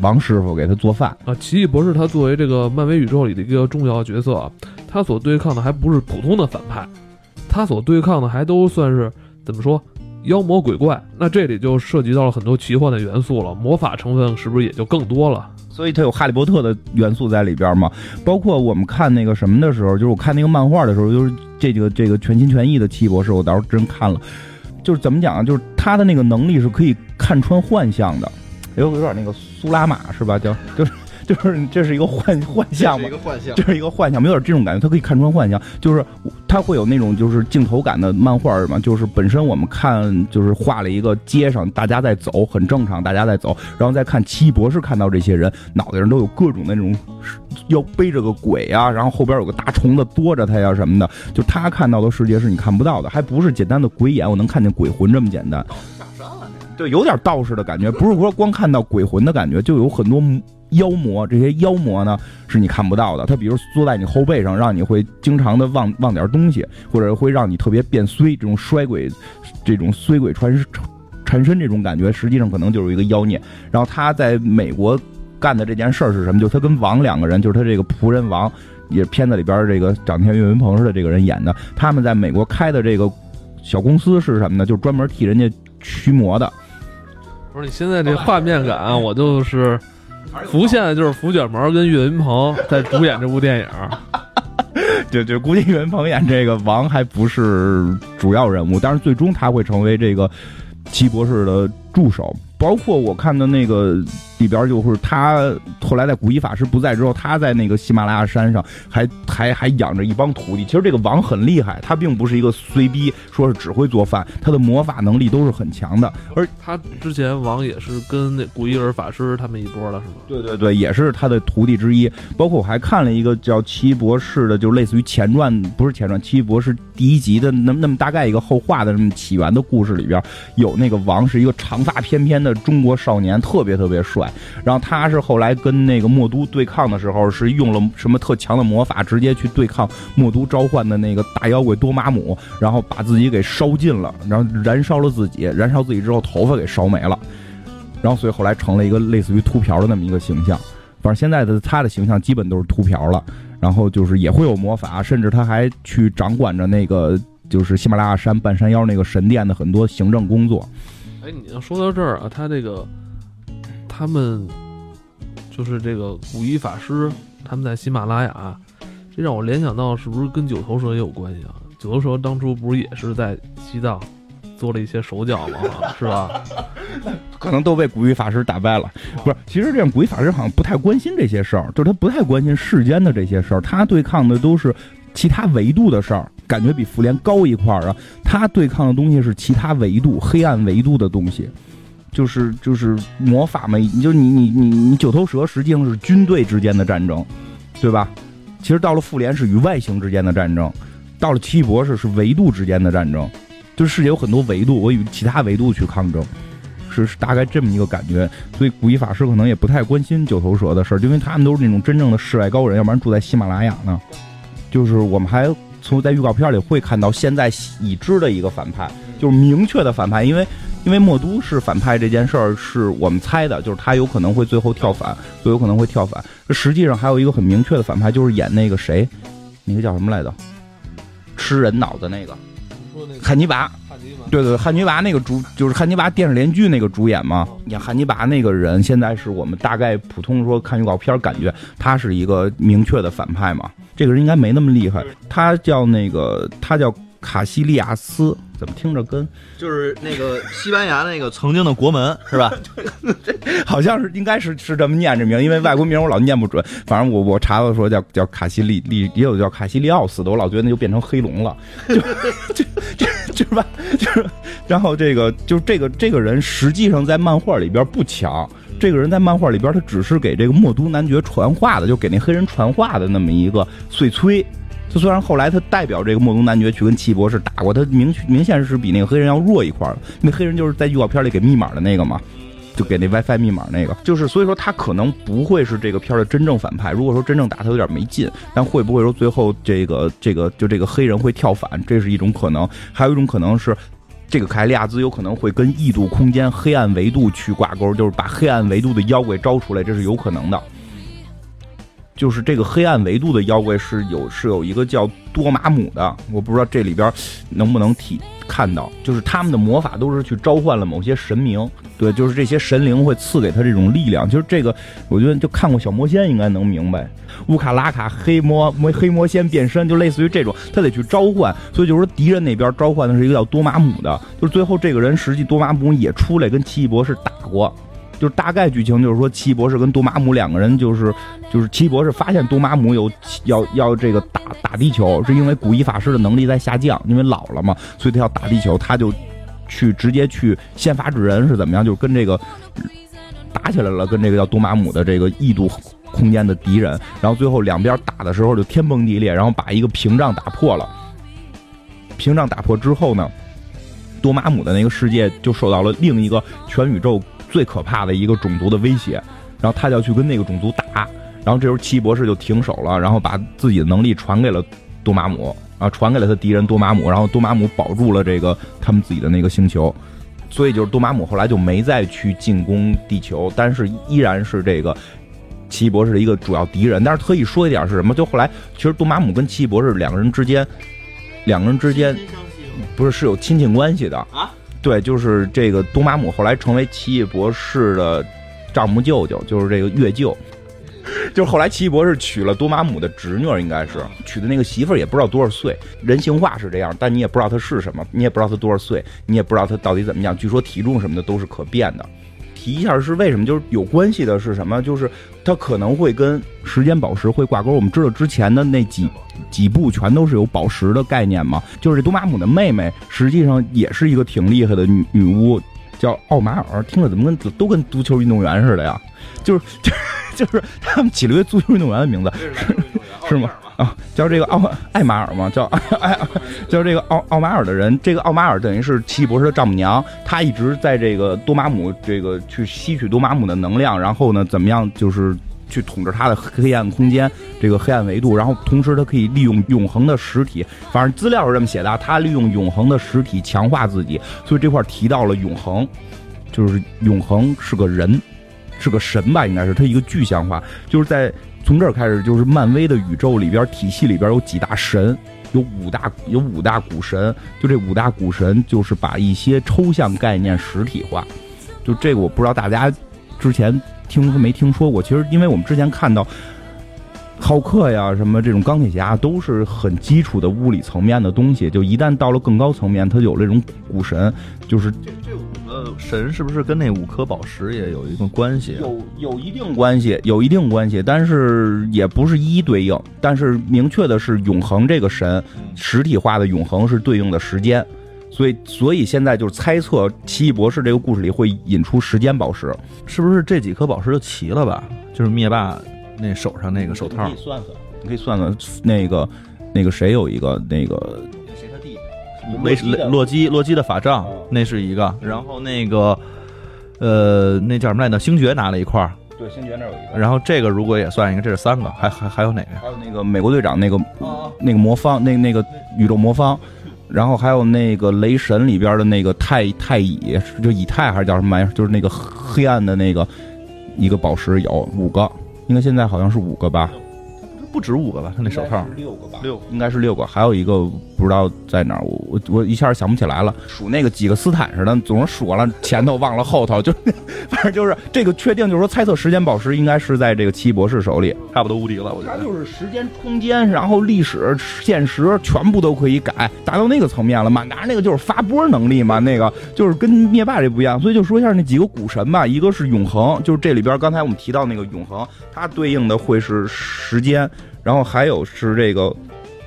Speaker 2: 王师傅给他做饭
Speaker 1: 啊。奇异博士他作为这个漫威宇宙里的一个重要角色，他所对抗的还不是普通的反派，他所对抗的还都算是怎么说？妖魔鬼怪，那这里就涉及到了很多奇幻的元素了，魔法成分是不是也就更多了？
Speaker 2: 所以它有哈利波特的元素在里边嘛？包括我们看那个什么的时候，就是我看那个漫画的时候，就是这个这个全心全意的奇异博士，我倒是真看了，就是怎么讲啊，就是他的那个能力是可以看穿幻象的，有有点那个苏拉玛是吧？叫就是。就是这是一个幻幻象嘛，
Speaker 3: 个幻象
Speaker 2: 这是一个幻象，没有点这种感觉，他可以看穿幻象，就是他会有那种就是镜头感的漫画嘛，就是本身我们看就是画了一个街上大家在走，很正常，大家在走，然后再看奇异博士看到这些人脑袋上都有各种那种要背着个鬼啊，然后后边有个大虫子多着他呀什么的，就他看到的世界是你看不到的，还不是简单的鬼眼，我能看见鬼魂这么简单。对，有点道士的感觉，不是说光看到鬼魂的感觉，就有很多妖魔。这些妖魔呢，是你看不到的。他比如坐在你后背上，让你会经常的忘忘点东西，或者会让你特别变衰，这种衰鬼，这种衰鬼缠缠身这种感觉，实际上可能就是一个妖孽。然后他在美国干的这件事儿是什么？就他跟王两个人，就是他这个仆人王，也是片子里边这个长得像岳云鹏似的这个人演的。他们在美国开的这个小公司是什么呢？就是专门替人家驱魔的。
Speaker 1: 不是你现在这画面感，我就是浮现的就是福卷毛跟岳云鹏在主演这部电影。
Speaker 2: 就就估计岳云鹏演这个王还不是主要人物，但是最终他会成为这个齐博士的助手。包括我看的那个里边，就是他后来在古一法师不在之后，他在那个喜马拉雅山上还还还养着一帮徒弟。其实这个王很厉害，他并不是一个随逼，说是只会做饭，他的魔法能力都是很强的。而
Speaker 1: 他之前王也是跟那古一尔法师他们一波了是吗？
Speaker 2: 对对对，也是他的徒弟之一。包括我还看了一个叫《奇异博士》的，就类似于前传，不是前传，《奇异博士》第一集的那那么大概一个后话的这么起源的故事里边，有那个王是一个长发翩翩的。中国少年特别特别帅，然后他是后来跟那个墨都对抗的时候，是用了什么特强的魔法，直接去对抗墨都召唤的那个大妖怪多玛姆，然后把自己给烧尽了，然后燃烧了自己，燃烧自己之后头发给烧没了，然后所以后来成了一个类似于秃瓢的那么一个形象。反正现在的他的形象基本都是秃瓢了，然后就是也会有魔法，甚至他还去掌管着那个就是喜马拉雅山半山腰那个神殿的很多行政工作。
Speaker 1: 哎，你要说到这儿啊，他这个，他们就是这个古一法师，他们在喜马拉雅，这让我联想到是不是跟九头蛇也有关系啊？九头蛇当初不是也是在西藏做了一些手脚吗？是吧？
Speaker 2: 可能都被古一法师打败了。不是，其实这样古一法师好像不太关心这些事儿，就是他不太关心世间的这些事儿，他对抗的都是其他维度的事儿。感觉比复联高一块儿啊！他对抗的东西是其他维度、黑暗维度的东西，就是就是魔法嘛。你就你你你你九头蛇实际上是军队之间的战争，对吧？其实到了复联是与外星之间的战争，到了奇异博士是维度之间的战争，就是世界有很多维度，我与其他维度去抗争，是是大概这么一个感觉。所以古一法师可能也不太关心九头蛇的事儿，因为他们都是那种真正的世外高人，要不然住在喜马拉雅呢。就是我们还。从在预告片里会看到现在已知的一个反派，就是明确的反派，因为因为墨都是反派这件事儿是我们猜的，就是他有可能会最后跳反，最有可能会跳反。实际上还有一个很明确的反派，就是演那个谁，那个叫什么来着？吃人脑子那个，汉尼拔。对对，汉尼拔那个主就是汉尼拔电视连续剧那个主演嘛，演汉尼拔那个人，现在是我们大概普通说看预告片感觉他是一个明确的反派嘛。这个人应该没那么厉害，他叫那个，他叫卡西利亚斯，怎么听着跟
Speaker 3: 就是那个西班牙那个曾经的国门 是吧？
Speaker 2: 好像是应该是是这么念这名，因为外国名我老念不准。反正我我查到说叫叫卡西利利，也有叫卡西利奥斯的，我老觉得那就变成黑龙了，就就就就是吧，就是然后这个就是这个这个人实际上在漫画里边不强。这个人在漫画里边，他只是给这个墨都男爵传话的，就给那黑人传话的那么一个碎催。就虽然后来他代表这个墨都男爵去跟奇异博士打过，他明明显是比那个黑人要弱一块儿。那黑人就是在预告片里给密码的那个嘛，就给那 WiFi 密码那个。就是所以说他可能不会是这个片的真正反派。如果说真正打他有点没劲，但会不会说最后这个这个就这个黑人会跳反，这是一种可能。还有一种可能是。这个凯利亚兹有可能会跟异度空间、黑暗维度去挂钩，就是把黑暗维度的妖怪招出来，这是有可能的。就是这个黑暗维度的妖怪是有是有一个叫多玛姆的，我不知道这里边能不能体看到，就是他们的魔法都是去召唤了某些神明，对，就是这些神灵会赐给他这种力量。就是这个，我觉得就看过小魔仙应该能明白，乌卡拉卡黑魔魔黑魔仙变身，就类似于这种，他得去召唤。所以就是说敌人那边召唤的是一个叫多玛姆的，就是最后这个人实际多玛姆也出来跟奇异博士打过。就是大概剧情就是说，奇异博士跟多玛姆两个人就是就是奇异博士发现多玛姆有要要这个打打地球，是因为古一法师的能力在下降，因为老了嘛，所以他要打地球，他就去直接去先发制人是怎么样，就是跟这个打起来了，跟这个叫多玛姆的这个异度空间的敌人，然后最后两边打的时候就天崩地裂，然后把一个屏障打破了。屏障打破之后呢，多玛姆的那个世界就受到了另一个全宇宙最可怕的一个种族的威胁，然后他就要去跟那个种族打，然后这时候奇异博士就停手了，然后把自己的能力传给了多玛姆，啊，传给了他敌人多玛姆，然后多玛姆保住了这个他们自己的那个星球，所以就是多玛姆后来就没再去进攻地球，但是依然是这个。奇异博士的一个主要敌人，但是特意说一点是什么？就后来，其实多玛姆跟奇异博士两个人之间，两个人之间不是是有亲戚关系的
Speaker 3: 啊？
Speaker 2: 对，就是这个多玛姆后来成为奇异博士的丈母舅舅，就是这个岳舅。就是后来奇异博士娶了多玛姆的侄女，应该是娶的那个媳妇儿，也不知道多少岁。人性化是这样，但你也不知道她是什么，你也不知道她多少岁，你也不知道她到底怎么样。据说体重什么的都是可变的。提一下是为什么？就是有关系的是什么？就是它可能会跟时间宝石会挂钩。我们知道之前的那几几部全都是有宝石的概念嘛。就是这多玛姆的妹妹实际上也是一个挺厉害的女女巫，叫奥马尔。听着怎么跟都跟足球运动员似的呀？就是就就是他们起了一个足球运动员的名字，是吗？啊，叫这个奥艾马尔吗，叫艾叫这个奥奥马尔的人，这个奥马尔等于是奇异博士的丈母娘，她一直在这个多玛姆这个去吸取多玛姆的能量，然后呢，怎么样就是去统治他的黑暗空间这个黑暗维度，然后同时他可以利用永恒的实体，反正资料是这么写的，他利用永恒的实体强化自己，所以这块提到了永恒，就是永恒是个人，是个神吧，应该是他一个具象化，就是在。从这儿开始，就是漫威的宇宙里边体系里边有几大神，有五大有五大古神，就这五大古神就是把一些抽象概念实体化。就这个我不知道大家之前听没听说过。其实因为我们之前看到浩克呀什么这种钢铁侠都是很基础的物理层面的东西，就一旦到了更高层面，它有这种古神，就是
Speaker 3: 神是不是跟那五颗宝石也有一个关系？
Speaker 2: 有有一定关系，有一定关系，但是也不是一一对应。但是明确的是，永恒这个神实体化的永恒是对应的时间，所以所以现在就是猜测奇异博士这个故事里会引出时间宝石，
Speaker 3: 是不是这几颗宝石就齐了吧？就是灭霸那手上那个手套，
Speaker 2: 你可以算算，你可以算算那个那个谁有一个那个。
Speaker 3: 维洛基洛基的法杖，那是一个。然后那个，呃，那叫什么来着？星爵拿了一块儿。
Speaker 2: 对，星爵那有一个。
Speaker 3: 然后这个如果也算一个，这是三个。还还还有哪个？
Speaker 2: 还有那个美国队长那个那个魔方，那那个宇宙魔方。然后还有那个雷神里边的那个太太乙，就以太还是叫什么玩意儿？就是那个黑暗的那个一个宝石，有五个，应该现在好像是五个吧。
Speaker 3: 不止五个吧？他那手套
Speaker 2: 六个吧？
Speaker 3: 六
Speaker 2: 应该是六个，还有一个不知道在哪儿，我我我一下想不起来了。数那个几个斯坦似的，总是数完了前头忘了后头，就反正就是这个确定，就是说猜测时间宝石应该是在这个奇异博士手里，
Speaker 3: 差不多无敌了。我觉得
Speaker 2: 他就是时间、空间，然后历史、现实全部都可以改，达到那个层面了。满达那个就是发波能力嘛，那个就是跟灭霸这不一样。所以就说一下那几个古神吧，一个是永恒，就是这里边刚才我们提到那个永恒，它对应的会是时间。然后还有是这个，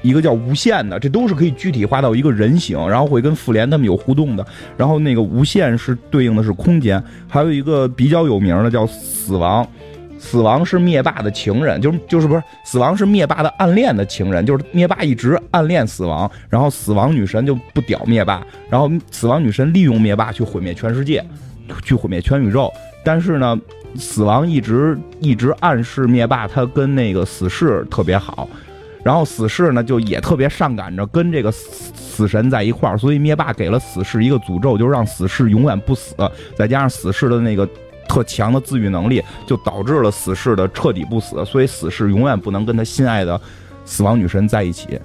Speaker 2: 一个叫无限的，这都是可以具体化到一个人形，然后会跟复联他们有互动的。然后那个无限是对应的是空间，还有一个比较有名的叫死亡，死亡是灭霸的情人，就是就是不是死亡是灭霸的暗恋的情人，就是灭霸一直暗恋死亡，然后死亡女神就不屌灭霸，然后死亡女神利用灭霸去毁灭全世界，去毁灭全宇宙，但是呢。死亡一直一直暗示灭霸他跟那个死侍特别好，然后死侍呢就也特别上赶着跟这个死死神在一块儿，所以灭霸给了死侍一个诅咒，就让死侍永远不死。再加上死侍的那个特强的自愈能力，就导致了死侍的彻底不死，所以死侍永远不能跟他心爱的死亡女神在一起。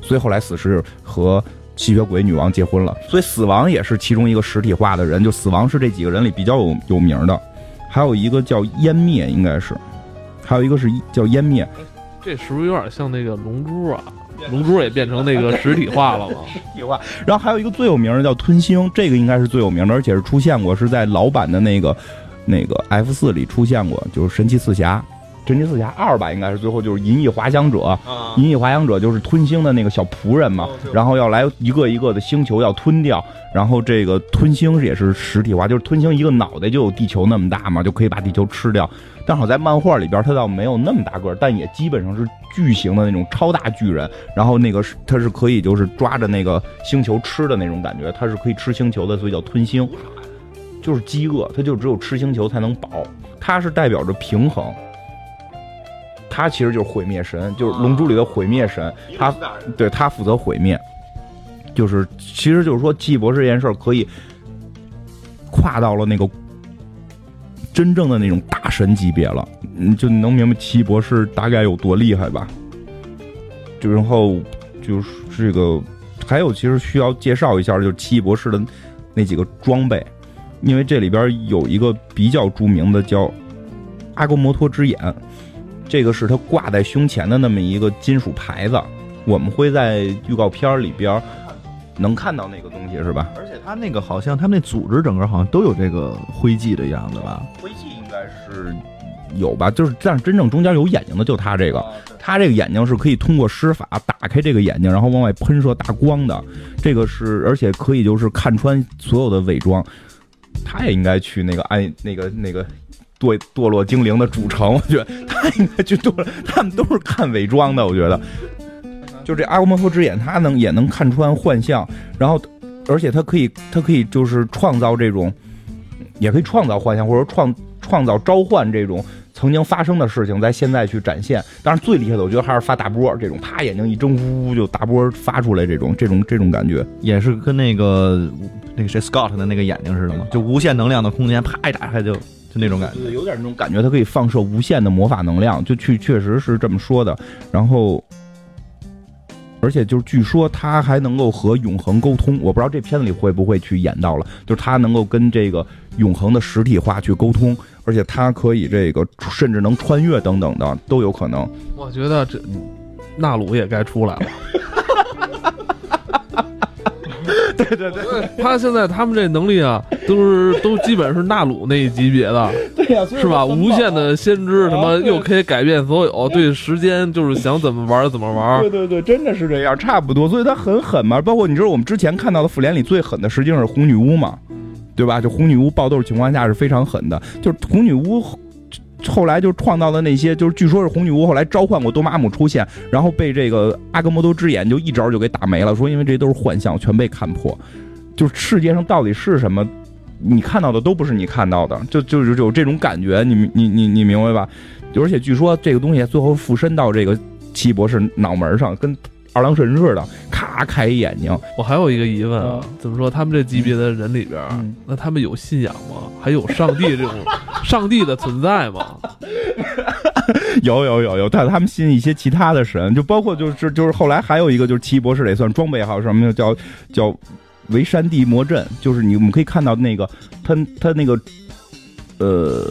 Speaker 2: 所以后来死侍和吸血鬼女王结婚了，所以死亡也是其中一个实体化的人，就死亡是这几个人里比较有有名的。还有一个叫湮灭，应该是，还有一个是叫湮灭，
Speaker 1: 这是不是有点像那个龙珠啊？龙珠也变成那个实体化了吗？
Speaker 2: 实体化。然后还有一个最有名的叫吞星，这个应该是最有名的，而且是出现过，是在老版的那个那个 F 四里出现过，就是神奇四侠。神奇四侠二吧，应该是最后就是银翼滑翔者，
Speaker 3: 啊
Speaker 2: 银翼滑翔者就是吞星的那个小仆人嘛然后要来一个一个的星球要吞掉，然后这个吞星也是实体化，就是吞星一个脑袋就有地球那么大嘛，就可以把地球吃掉。但好在漫画里边，它倒没有那么大个儿，但也基本上是巨型的那种超大巨人。然后那个是它是可以就是抓着那个星球吃的那种感觉，它是可以吃星球的，所以叫吞星。就是饥饿，它就只有吃星球才能饱，它是代表着平衡。它其实就是毁灭神，就是《龙珠》里的毁灭神，他对他负责毁灭，就是其实就是说奇异博士这件事儿可以跨到了那个真正的那种大神级别了，嗯，就能明白奇异博士大概有多厉害吧？就然后就是这个还有其实需要介绍一下，就是奇异博士的那几个装备，因为这里边有一个比较著名的叫阿格摩托之眼。这个是他挂在胸前的那么一个金属牌子，我们会在预告片里边能看到那个东西是吧？
Speaker 3: 而且他那个好像他们那组织整个好像都有这个徽记的样子吧？
Speaker 2: 灰记应该是有吧，就是但是真正中间有眼睛的就他这个，他这个眼睛是可以通过施法打开这个眼睛，然后往外喷射大光的，这个是而且可以就是看穿所有的伪装，他也应该去那个暗那个那个。堕堕落精灵的主城，我觉得他应该去堕落，他们都是看伪装的，我觉得。就这阿格摩托之眼，他能也能看穿幻象，然后而且他可以，他可以就是创造这种，也可以创造幻象，或者创创造召唤这种曾经发生的事情，在现在去展现。当然最厉害的，我觉得还是发大波这种，啪眼睛一睁，呜呜就大波发出来，这种这种这种感觉。
Speaker 3: 也是跟那个那个谁 Scott 的那个眼睛似的嘛，就无限能量的空间，啪一打开就就那种感觉。
Speaker 2: 对，有点那种感觉，它可以放射无限的魔法能量，就去确实是这么说的。然后，而且就是据说他还能够和永恒沟通，我不知道这片子里会不会去演到了，就是他能够跟这个永恒的实体化去沟通，而且他可以这个甚至能穿越等等的都有可能。
Speaker 1: 我觉得这纳鲁也该出来了。
Speaker 2: 对 对对，
Speaker 1: 他现在他们这能力啊，都是都基本是纳鲁那一级别的，
Speaker 2: 对呀、
Speaker 1: 是吧？无限的先知，什么又可以改变所有，对时间就是想怎么玩怎么玩
Speaker 2: 对。对对，真的是这样，差不多。所以他很狠嘛。包括你知道，我们之前看到的复联里最狠的，实际上是红女巫嘛，对吧？就红女巫爆豆情况下是非常狠的。就是红女巫后来就创造的那些，就是据说是红女巫后来召唤过多玛姆出现，然后被这个阿格摩多之眼就一招就给打没了，说因为这都是幻象，全被看破。就是世界上到底是什么？你看到的都不是你看到的，就就是有这种感觉，你你你你明白吧？而且据说这个东西最后附身到这个奇异博士脑门上，跟二郎神似的，咔开一眼睛。
Speaker 1: 我还有一个疑问啊，怎么说？他们这级别的人里边，
Speaker 2: 嗯
Speaker 1: 那他们有信仰吗？还有上帝这种 上帝的存在吗？
Speaker 2: 有有有有，但他们信一些其他的神，就包括就是就是后来还有一个就是奇异博士得算装备，还有什么叫叫维山地魔阵，就是你我们可以看到那个他他那个呃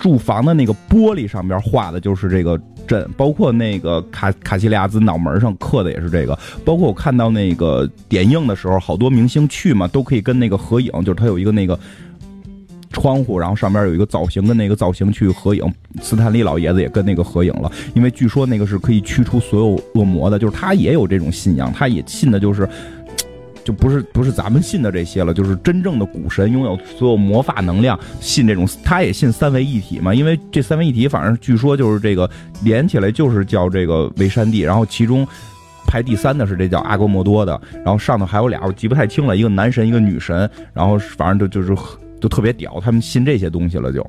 Speaker 2: 住房的那个玻璃上边画的就是这个阵，包括那个卡卡西利亚兹脑门上刻的也是这个，包括我看到那个点映的时候，好多明星去嘛，都可以跟那个合影，就是他有一个那个。窗户，然后上边有一个造型，跟那个造型去合影。斯坦利老爷子也跟那个合影了，因为据说那个是可以驱除所有恶魔的，就是他也有这种信仰，他也信的就是。就不是不是咱们信的这些了，就是真正的古神拥有所有魔法能量，信这种他也信三位一体嘛，因为这三位一体反正据说就是这个连起来就是叫这个维山地，然后其中排第三的是这叫阿格莫多的，然后上头还有俩我记不太清了，一个男神一个女神，然后反正就就是就特别屌，他们信这些东西了就。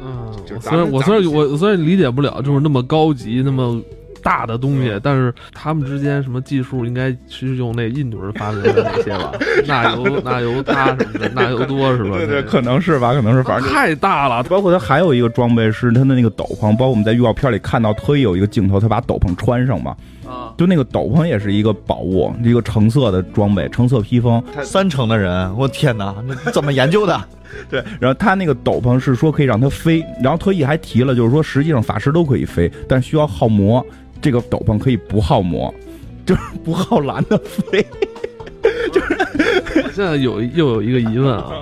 Speaker 1: 嗯，所以我虽然我虽然理解不了，就是那么高级那么大的东西，但是他们之间什么技术应该是用那印度人发明的那些吧？那油 那油他什么的，那油多是吧？
Speaker 2: 对对，可能是吧，可能是，反正
Speaker 1: 太大了。
Speaker 2: 包括他还有一个装备是他的那个斗篷，包括我们在预告片里看到，特意有一个镜头，他把斗篷穿上嘛，
Speaker 1: 啊，
Speaker 2: 就那个斗篷也是一个宝物，一个橙色的装备，橙色披风。
Speaker 3: 三成的人，我天哪，那怎么研究的？
Speaker 2: 对，然后他那个斗篷是说可以让他飞，然后特意还提了，就是说实际上法师都可以飞，但需要耗魔，这个斗篷可以不耗魔，就是不耗蓝的飞。
Speaker 1: 我现在有又有一个疑问啊，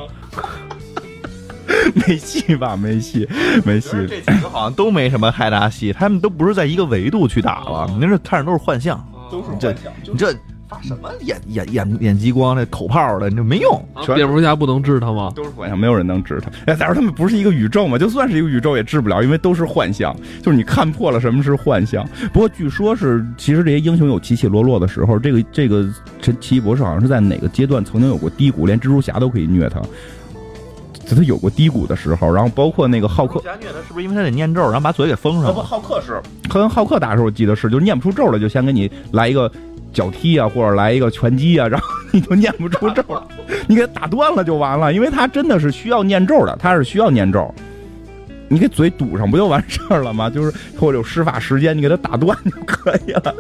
Speaker 2: 没戏吧？没戏，没戏。
Speaker 3: 这几个好像都没什么太大戏，他们都不是在一个维度去打了，你这看着都是幻象，
Speaker 2: 都是
Speaker 3: 这
Speaker 2: 想，
Speaker 3: 你这发什么眼眼眼眼激光那口炮的，你就没用。
Speaker 2: 全
Speaker 1: 蝙蝠侠不能治他吗？
Speaker 2: 都是幻象，没有人能治他。哎，再说他们不是一个宇宙嘛？就算是一个宇宙也治不了，因为都是幻象。就是你看破了什么是幻象。不过据说是，其实这些英雄有起起落落的时候。这个这个这奇异博士好像是在哪个阶段曾经有过低谷，连蜘蛛侠都可以虐他。他有过低谷的时候，然后包括那个浩克，
Speaker 3: 蜘蛛侠虐他是不是因为他得念咒，然后把嘴给封上了
Speaker 2: 不，浩克是跟浩克打的时候，我记得是，就是念不出咒来，就先给你来一个脚踢啊，或者来一个拳击啊，然后你就念不出咒了，你给他打断了就完了，因为他真的是需要念咒的，他是需要念咒。你给嘴堵上不就完事儿了吗？就是或者有施法时间，你给他打断就可以了。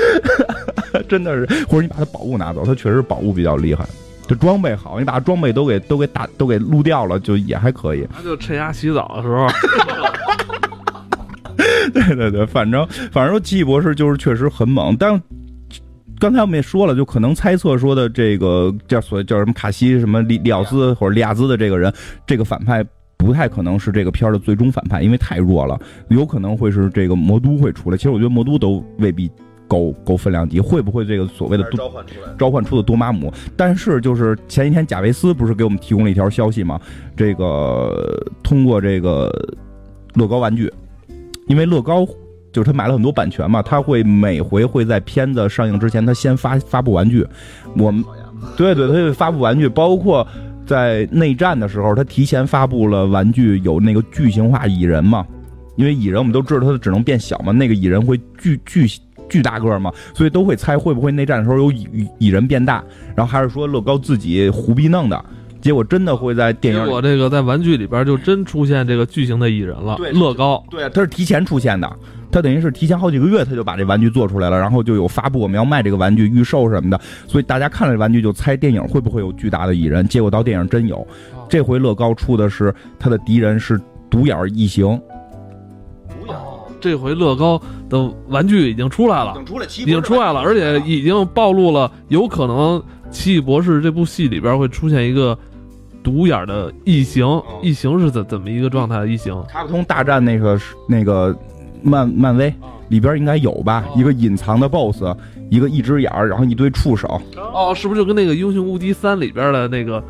Speaker 2: 真的是，或者你把他宝物拿走，他确实宝物比较厉害。这装备好，你把装备都给都给打都给撸掉了，就也还可以。
Speaker 1: 他就趁他洗澡的时候，
Speaker 2: 对对对，反正反正说奇异博士就是确实很猛，但刚才我们也说了，就可能猜测说的这个叫所谓叫什么卡西什么利利奥斯或者利亚兹的这个人，这个反派不太可能是这个片儿的最终反派，因为太弱了，有可能会是这个魔都会出来。其实我觉得魔都都未必。够够分量级，会不会这个所谓的
Speaker 3: 召唤出来，
Speaker 2: 召唤出的多玛姆？但是就是前一天贾维斯不是给我们提供了一条消息吗？这个通过这个乐高玩具，因为乐高就是他买了很多版权嘛，他会每回会在片子上映之前，他先发发布玩具。我们 对对，他就发布玩具，包括在内战的时候，他提前发布了玩具，有那个巨型化蚁人嘛？因为蚁人我们都知道他只能变小嘛，那个蚁人会巨巨。巨大个嘛，所以都会猜会不会内战的时候有蚁蚁人变大，然后还是说乐高自己胡逼弄的，结果真的会在电影，
Speaker 1: 结果这个在玩具里边就真出现这个巨型的蚁人了。
Speaker 2: 对，
Speaker 1: 乐高，
Speaker 2: 对，它是提前出现的，它等于是提前好几个月他就把这玩具做出来了，然后就有发布我们要卖这个玩具预售什么的，所以大家看了这玩具就猜电影会不会有巨大的蚁人，结果到电影真有，这回乐高出的是他的敌人是独眼异形。
Speaker 1: 这回乐高的玩具已经出来了，
Speaker 2: 已经出来，
Speaker 1: 已经出来了，而且已经暴露了，有可能《奇异博士》这部戏里边会出现一个独眼的异形。异形是怎怎么一个状态？异形？
Speaker 2: 卡普通大战那个那个漫漫威里边应该有吧？一个隐藏的 BOSS，一个一只眼儿，然后一堆触手。
Speaker 1: 哦，是不是就跟那个《英雄无敌三》里边的那个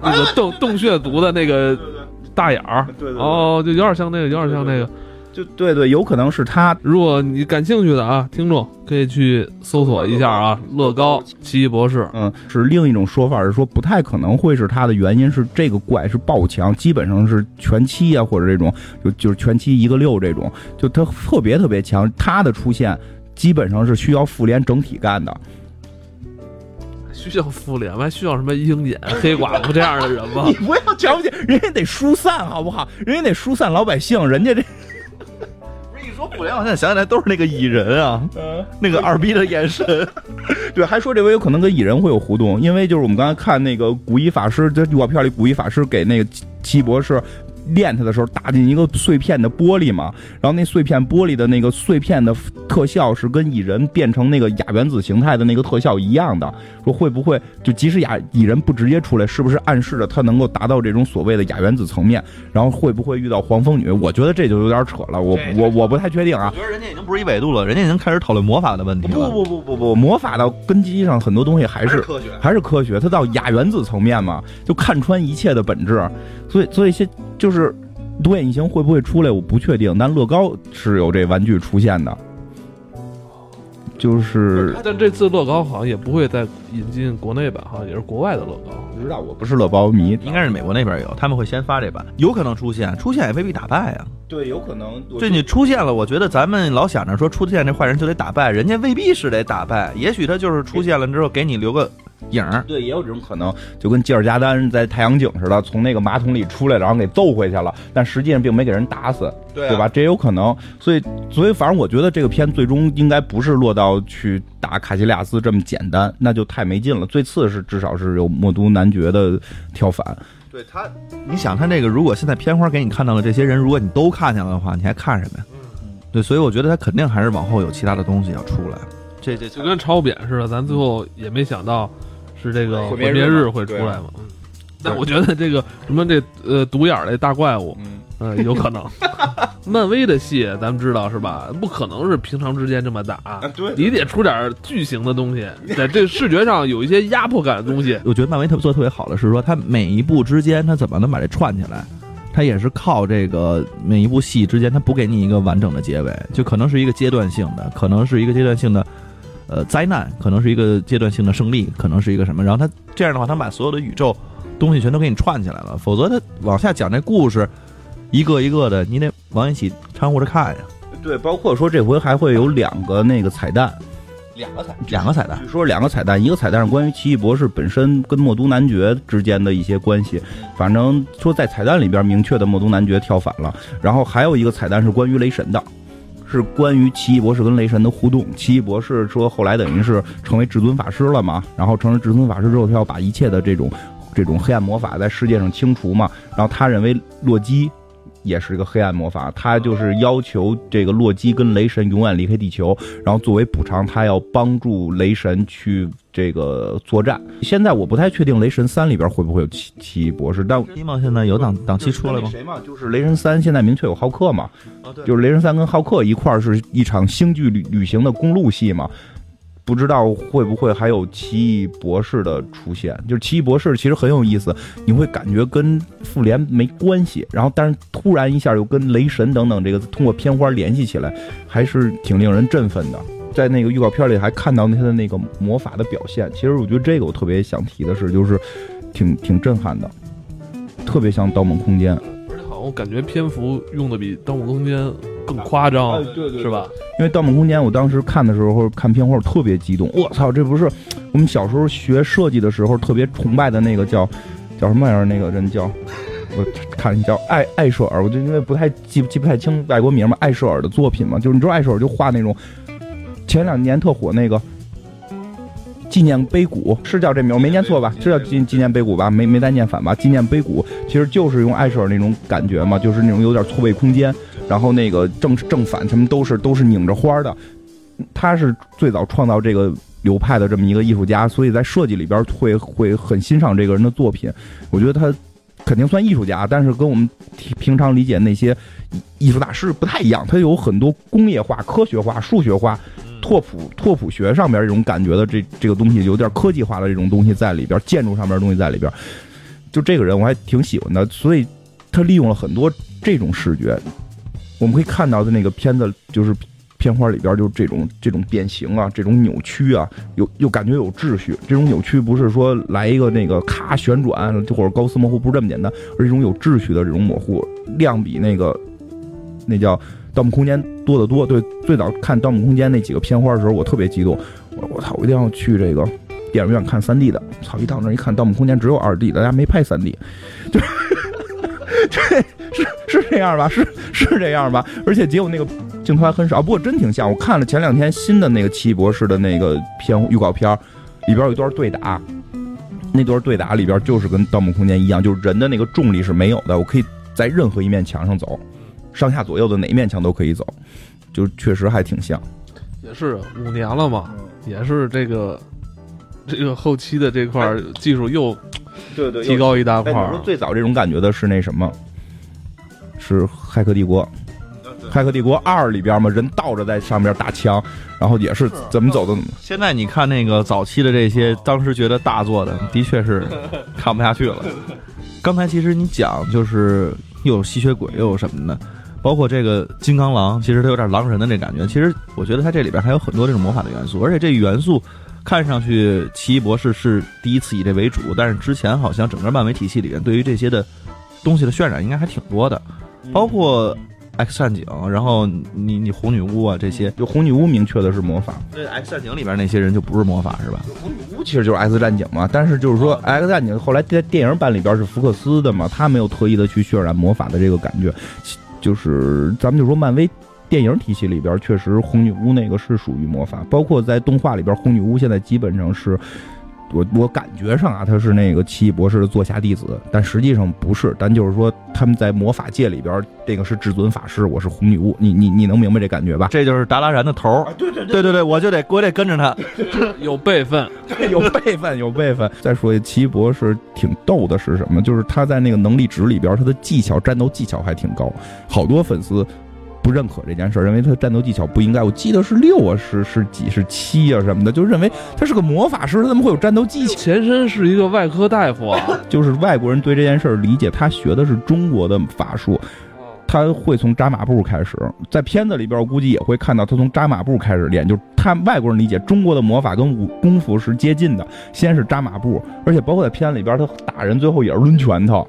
Speaker 1: 那个 洞洞穴族的那个大眼儿？
Speaker 2: 对对。
Speaker 1: 哦，就有点像那个，有点像那个。
Speaker 2: 就对对，有可能是他。
Speaker 1: 如果你感兴趣的啊，听众可以去搜索一下啊，乐高奇异博士。
Speaker 2: 嗯，是另一种说法是说不太可能会是他的原因是这个怪是爆强，基本上是全七啊或者这种就就是全七一个六这种，就他特别特别强。他的出现基本上是需要复联整体干的。
Speaker 1: 需要复联吗？需要什么鹰眼、黑寡妇这样的人吗？
Speaker 2: 你不要瞧不起人家，得疏散好不好？人家得疏散老百姓，人家这。
Speaker 3: 互联网现在想起来都是那个蚁人啊，那个二逼的眼神。
Speaker 2: 对，还说这回有可能跟蚁人会有互动，因为就是我们刚才看那个古一法师这预告片里，古一法师给那个奇博士。练他的时候打进一个碎片的玻璃嘛，然后那碎片玻璃的那个碎片的特效是跟蚁人变成那个亚原子形态的那个特效一样的。说会不会就即使亚蚁人不直接出来，是不是暗示着他能够达到这种所谓的亚原子层面？然后会不会遇到黄蜂女？我觉得这就有点扯了，我我我不太确定啊。
Speaker 3: 我觉得人家已经不是一维度了，人家已经开始讨论魔法的问题
Speaker 2: 了。不不不不不，魔法的根基上很多东西还是
Speaker 3: 科学，
Speaker 2: 还是科学。它到亚原子层面嘛，就看穿一切的本质。所以所以些就是。是独眼异形会不会出来？我不确定，但乐高是有这玩具出现的，就是。
Speaker 1: 但这次乐高好像也不会再引进国内版，好像也是国外的乐高。
Speaker 2: 不知道，我不是乐高迷，
Speaker 3: 应该是美国那边有，他们会先发这版，有可能出现，出现也未必打败啊。
Speaker 2: 对，有可能。
Speaker 3: 这你出现了，我觉得咱们老想着说出现这坏人就得打败，人家未必是得打败，也许他就是出现了之后给你留个。影儿
Speaker 2: 对，也有这种可能，就跟吉尔加丹在太阳井似的，从那个马桶里出来，然后给揍回去了，但实际上并没给人打死，对吧？这有可能，所以，所以，反正我觉得这个片最终应该不是落到去打卡西利亚斯这么简单，那就太没劲了。最次是至少是有魔都男爵的跳反，
Speaker 3: 对他，你想他这个，如果现在片花给你看到了这些人，如果你都看见了的话，你还看什么呀？对，所以我觉得他肯定还是往后有其他的东西要出来，这这
Speaker 1: 就跟超扁似的，咱最后也没想到。是这个毁灭日会出来吗？但我觉得这个什么这呃独眼儿这大怪物，
Speaker 2: 嗯，
Speaker 1: 呃，有可能。漫威的戏咱们知道是吧？不可能是平常之间这么打，
Speaker 2: 对
Speaker 1: 你得出点巨型的东西，在这视觉上有一些压迫感的东西。
Speaker 3: 我觉得漫威特做的特别好的是说，它每一部之间它怎么能把这串起来？它也是靠这个每一部戏之间，它不给你一个完整的结尾，就可能是一个阶段性的，可能是一个阶段性的，呃，灾难，可能是一个阶段性的胜利，可能是一个什么。然后它这样的话，它把所有的宇宙东西全都给你串起来了，否则他往下讲这故事，一个一个的，你得往一起掺和着看呀。
Speaker 2: 对，包括说这回还会有两个那个彩蛋，
Speaker 3: 两个彩，两个彩蛋
Speaker 2: 据，说两个彩蛋，一个彩蛋是关于奇异博士本身跟默都男爵之间的一些关系，反正说在彩蛋里边明确的默都男爵跳反了，然后还有一个彩蛋是关于雷神的。是关于奇异博士跟雷神的互动。奇异博士说，后来等于是成为至尊法师了嘛，然后成为至尊法师之后，他要把一切的这种这种黑暗魔法在世界上清除嘛。然后他认为洛基也是一个黑暗魔法，他就是要求这个洛基跟雷神永远离开地球，然后作为补偿，他要帮助雷神去这个作战。现在我不太确定雷神三里边会不会有奇奇异博士，但？
Speaker 3: 现在有档档期出来吗？
Speaker 2: 谁嘛？就是雷神三现在明确有浩克嘛，就是雷神三跟浩克一块儿是一场星际旅旅行的公路戏嘛。不知道会不会还有奇异博士的出现？就是奇异博士其实很有意思，你会感觉跟复联没关系，然后但是突然一下又跟雷神等等这个通过片花联系起来，还是挺令人振奋的。在那个预告片里还看到他的那个魔法的表现，其实我觉得这个我特别想提的是，就是挺挺震撼的，特别像《盗梦空间》。
Speaker 1: 我感觉篇幅用的比《盗梦空间》更夸张，
Speaker 2: 对对
Speaker 1: 是吧？
Speaker 2: 因为《盗梦空间》，我当时看的时候看片花，我特别激动。我操，这不是我们小时候学设计的时候特别崇拜的那个叫叫什么玩意儿？那个人叫我看叫艾艾舍尔，我就因为不太记记不太清外国名嘛，艾舍尔的作品嘛，就是你知道艾舍尔就画那种前两年特火那个。纪念碑谷是叫这名，我没念错吧？是叫纪纪念碑谷吧？没没再念反吧？纪念碑谷其实就是用艾舍尔那种感觉嘛，就是那种有点错位空间，然后那个正正反他们都是都是拧着花的。他是最早创造这个流派的这么一个艺术家，所以在设计里边会会很欣赏这个人的作品。我觉得他肯定算艺术家，但是跟我们平常理解那些艺术大师不太一样，他有很多工业化、科学化、数学化。拓扑拓扑学上边这种感觉的这这个东西有点科技化的这种东西在里边，建筑上边的东西在里边，就这个人我还挺喜欢的，所以他利用了很多这种视觉，我们可以看到的那个片子就是片花里边就是这种这种变形啊，这种扭曲啊，有又感觉有秩序，这种扭曲不是说来一个那个咔旋转或者高斯模糊不是这么简单，而是一种有秩序的这种模糊，量比那个那叫。《盗梦空间》多得多，对，最早看《盗梦空间》那几个片花的时候，我特别激动，我我操，我一定要去这个电影院看三 D 的。操，一到那一看，《盗梦空间》只有二 D，大家没拍三 D，就 对，是是这样吧？是是这样吧？而且结果那个镜头还很少，不过真挺像。我看了前两天新的那个奇异博士的那个片预告片，里边有一段对打，那段对打里边就是跟《盗梦空间》一样，就是人的那个重力是没有的，我可以在任何一面墙上走。上下左右的哪一面墙都可以走，就确实还挺像。
Speaker 1: 也是五年了嘛，也是这个这个后期的这块技术又
Speaker 2: 对对
Speaker 1: 提高一大块
Speaker 2: 哎。你说最早这种感觉的是那什么？是《骇客帝国》。《骇客帝国二》里边嘛，人倒着在上边打枪，然后也是怎么走的。
Speaker 3: 现在你看那个早期的这些，当时觉得大作的，的确是看不下去了。刚才其实你讲就是又有吸血鬼又有什么的。包括这个金刚狼，其实它有点狼人的那感觉。其实我觉得它这里边还有很多这种魔法的元素，而且这元素看上去奇异博士是第一次以这为主，但是之前好像整个漫威体系里面对于这些的东西的渲染应该还挺多的，包括 X 战警，然后你你红女巫啊这些，
Speaker 2: 就红女巫明确的是魔法，
Speaker 3: 对 X 战警里边那些人就不是魔法是吧？
Speaker 2: 红女巫其实就是 X 战警嘛，但是就是说 X 战警后来在电影版里边是福克斯的嘛，他没有特意的去渲染魔法的这个感觉。就是咱们就说漫威电影体系里边，确实红女巫那个是属于魔法，包括在动画里边，红女巫现在基本上是我我感觉上啊，他是那个奇异博士的座下弟子，但实际上不是。但就是说，他们在魔法界里边，这个是至尊法师，我是红女巫。你你你能明白这感觉吧？
Speaker 3: 这就是达拉然的头儿。
Speaker 2: 对对
Speaker 3: 对对对，我就得我得跟着他。
Speaker 1: 有辈分，
Speaker 2: 有 辈分，有辈分。再说奇异博士挺逗的是什么？就是他在那个能力值里边，他的技巧战斗技巧还挺高，好多粉丝。不认可这件事，认为他战斗技巧不应该。我记得是六啊，是是几是七啊什么的，就认为他是个魔法师，他怎么会有战斗技巧？
Speaker 1: 前身是一个外科大夫，
Speaker 2: 就是外国人对这件事理解，他学的是中国的法术，他会从扎马步开始，在片子里边我估计也会看到他从扎马步开始练，就是他外国人理解中国的魔法跟武功夫是接近的，先是扎马步，而且包括在片子里边他打人最后也是抡拳头，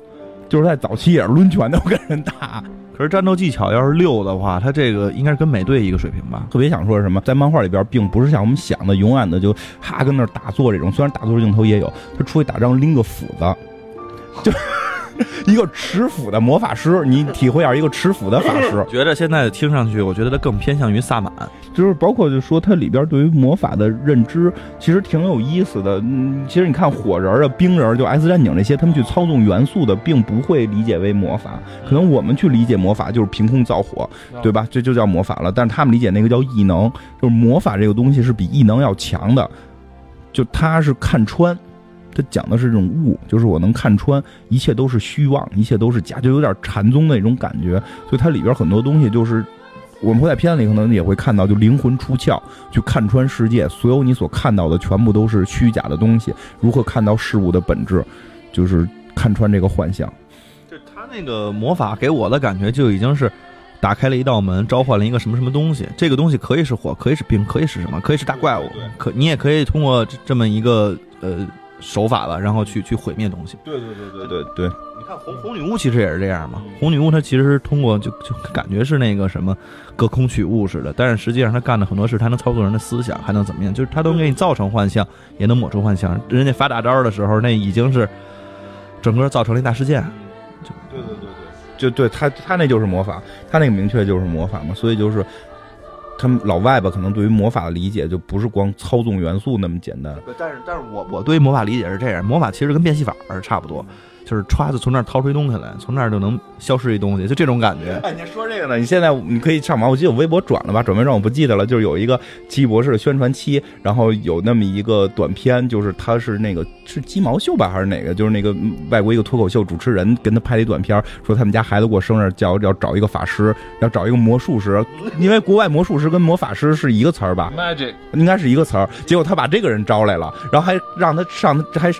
Speaker 2: 就是在早期也是抡拳头跟人打。
Speaker 3: 可是战斗技巧要是六的话，他这个应该是跟美队一个水平吧？
Speaker 2: 特别想说什么，在漫画里边，并不是像我们想的，永远的就哈跟那打坐这种。虽然打坐镜头也有，他出去打仗拎个斧子，就。一个持斧的魔法师，你体会下一个持斧的法师。
Speaker 3: 觉得现在听上去，我觉得他更偏向于萨满，
Speaker 2: 就是包括就说它里边对于魔法的认知，其实挺有意思的。嗯，其实你看火人啊、冰人，就 S 战警这些，他们去操纵元素的，并不会理解为魔法。可能我们去理解魔法就是凭空造火，对吧？这就叫魔法了。但是他们理解那个叫异能，就是魔法这个东西是比异能要强的，就他是看穿。他讲的是这种悟，就是我能看穿一切都是虚妄，一切都是假，就有点禅宗那种感觉。所以它里边很多东西，就是我们会在片子里可能也会看到，就灵魂出窍，去看穿世界，所有你所看到的全部都是虚假的东西。如何看到事物的本质，就是看穿这个幻象。
Speaker 3: 就他那个魔法给我的感觉，就已经是打开了一道门，召唤了一个什么什么东西。这个东西可以是火，可以是冰，可以是什么？可以是大怪物。可你也可以通过这么一个呃。手法吧，然后去去毁灭东西。
Speaker 2: 对对对对对对。
Speaker 3: 你看红红女巫其实也是这样嘛。红女巫她其实是通过就就感觉是那个什么隔空取物似的，但是实际上她干的很多事，她能操作人的思想，还能怎么样？就是她能给你造成幻象，也能抹除幻象。人家发大招的时候，那已经是整个造成了一大事件。
Speaker 2: 就对对对对，就对他他那就是魔法，他那个明确就是魔法嘛，所以就是。他们老外吧，可能对于魔法的理解就不是光操纵元素那么简单。
Speaker 3: 但是，但是我我对于魔法理解是这样，魔法其实跟变戏法是差不多。就是歘就从那儿掏出一东西来，从那儿就能消失一东西，就这种感觉。
Speaker 2: 哎，你说这个呢？你现在你可以上网，我记得我微博转了吧，转没转我不记得了。就是有一个奇异博士的宣传期，然后有那么一个短片，就是他是那个是鸡毛秀吧，还是哪个？就是那个外国一个脱口秀主持人跟他拍了一短片，说他们家孩子过生日，叫要找一个法师，要找一个魔术师，因为国外魔术师跟魔法师是一个词儿吧
Speaker 1: ？Magic
Speaker 2: 应该是一个词儿。结果他把这个人招来了，然后还让他上，还。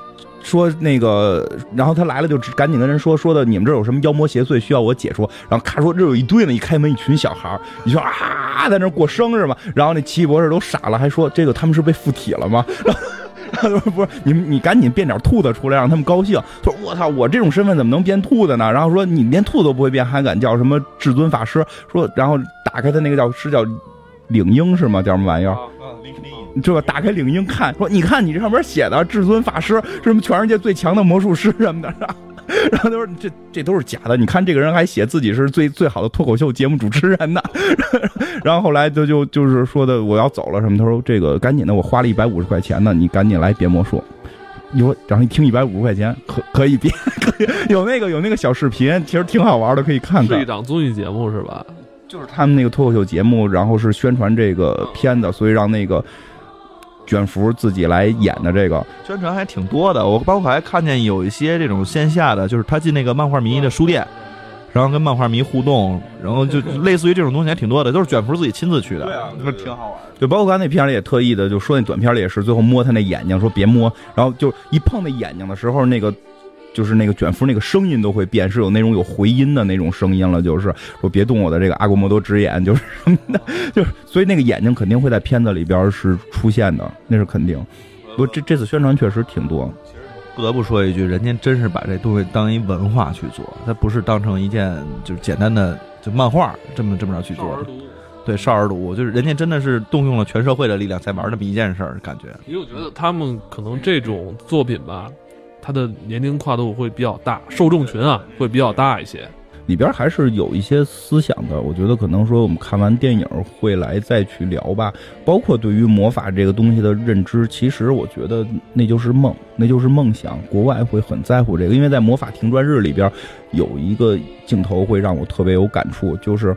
Speaker 2: 说那个，然后他来了就赶紧跟人说说的，你们这有什么妖魔邪祟需要我解说？然后咔说这有一堆呢，一开门一群小孩你说啊，在那过生日嘛？然后那奇异博士都傻了，还说这个他们是被附体了吗？然后说不是，你你赶紧变点兔子出来让他们高兴。他说我操，我这种身份怎么能变兔子呢？然后说你连兔子都不会变，还敢叫什么至尊法师？说然后打开他那个叫是叫领英是吗？叫什么玩意儿？这个打开领英看，说你看你这上面写的至尊法师，什么全世界最强的魔术师什么的，然后他说这这都是假的。你看这个人还写自己是最最好的脱口秀节目主持人呢。然后后来就就就是说的我要走了什么，他说这个赶紧的，我花了一百五十块钱呢，你赶紧来变魔术。有然后一听一百五十块钱可可以变，可以有那个有那个小视频，其实挺好玩的，可以看看。
Speaker 1: 是一档综艺节目是吧？
Speaker 2: 就是他们那个脱口秀节目，然后是宣传这个片子，所以让那个。卷福自己来演的这个
Speaker 3: 宣传还挺多的，我包括还看见有一些这种线下的，就是他进那个漫画迷的书店，然后跟漫画迷互动，然后就 类似于这种东西还挺多的，都是卷福自己亲自去的，
Speaker 2: 对啊，那挺好玩。就包括刚才那片里也特意的就说那短片里也是，最后摸他那眼睛说别摸，然后就一碰那眼睛的时候那个。就是那个卷福那个声音都会变，是有那种有回音的那种声音了。就是说别动我的这个阿古摩多之眼，就是什么的，就是所以那个眼睛肯定会在片子里边是出现的，那是肯定。不，这这次宣传确实挺多。
Speaker 3: 不得不说一句，人家真是把这东西当一文化去做，它不是当成一件就是简单的就漫画这么这么着去做。对，少儿读物，就是人家真的是动用了全社会的力量在玩那么一件事儿，感觉。
Speaker 1: 因为我觉得他们可能这种作品吧。它的年龄跨度会比较大，受众群啊会比较大一些。
Speaker 2: 里边还是有一些思想的。我觉得可能说我们看完电影会来再去聊吧。包括对于魔法这个东西的认知，其实我觉得那就是梦，那就是梦想。国外会很在乎这个，因为在《魔法停转日》里边有一个镜头会让我特别有感触，就是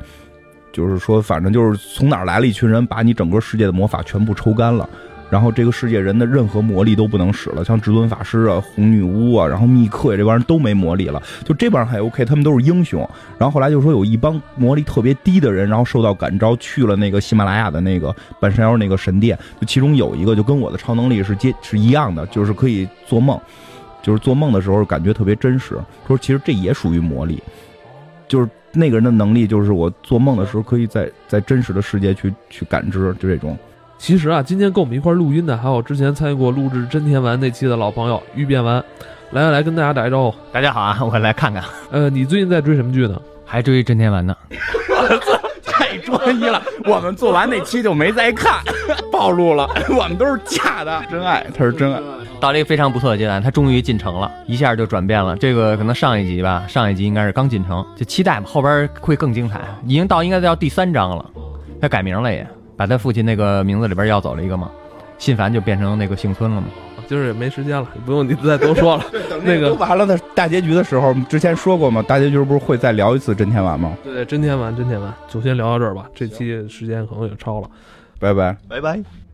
Speaker 2: 就是说，反正就是从哪儿来了一群人，把你整个世界的魔法全部抽干了。然后这个世界人的任何魔力都不能使了，像至尊法师啊、红女巫啊，然后密克呀这帮人都没魔力了。就这帮人还 OK，他们都是英雄。然后后来就说有一帮魔力特别低的人，然后受到感召去了那个喜马拉雅的那个半山腰那个神殿。就其中有一个就跟我的超能力是接是一样的，就是可以做梦，就是做梦的时候感觉特别真实。说其实这也属于魔力，就是那个人的能力，就是我做梦的时候可以在在真实的世界去去感知，就这种。
Speaker 1: 其实啊，今天跟我们一块录音的还有之前参与过录制真田丸那期的老朋友玉变丸，来来来，跟大家打一招呼。
Speaker 4: 大家好啊，我来看看。
Speaker 1: 呃，你最近在追什么剧呢？
Speaker 4: 还追真田丸呢。
Speaker 2: 太专一了，我们做完那期就没再看，暴露了，我们都是假的，真爱，他是真爱。
Speaker 4: 到了一个非常不错的阶段，他终于进城了，一下就转变了。这个可能上一集吧，上一集应该是刚进城，就期待吧，后边会更精彩。已经到应该到第三章了，他改名了也。把他父亲那个名字里边要走了一个嘛，信繁就变成那个姓孙了嘛。
Speaker 1: 就是也没时间了，不用你再多说了。那个
Speaker 2: 完了的大结局的时候，之前说过嘛，大结局不是会再聊一次真天丸吗？
Speaker 1: 对对，真天丸，真天丸，就先聊到这儿吧。这期时间可能也超了，
Speaker 2: 拜拜，
Speaker 3: 拜拜。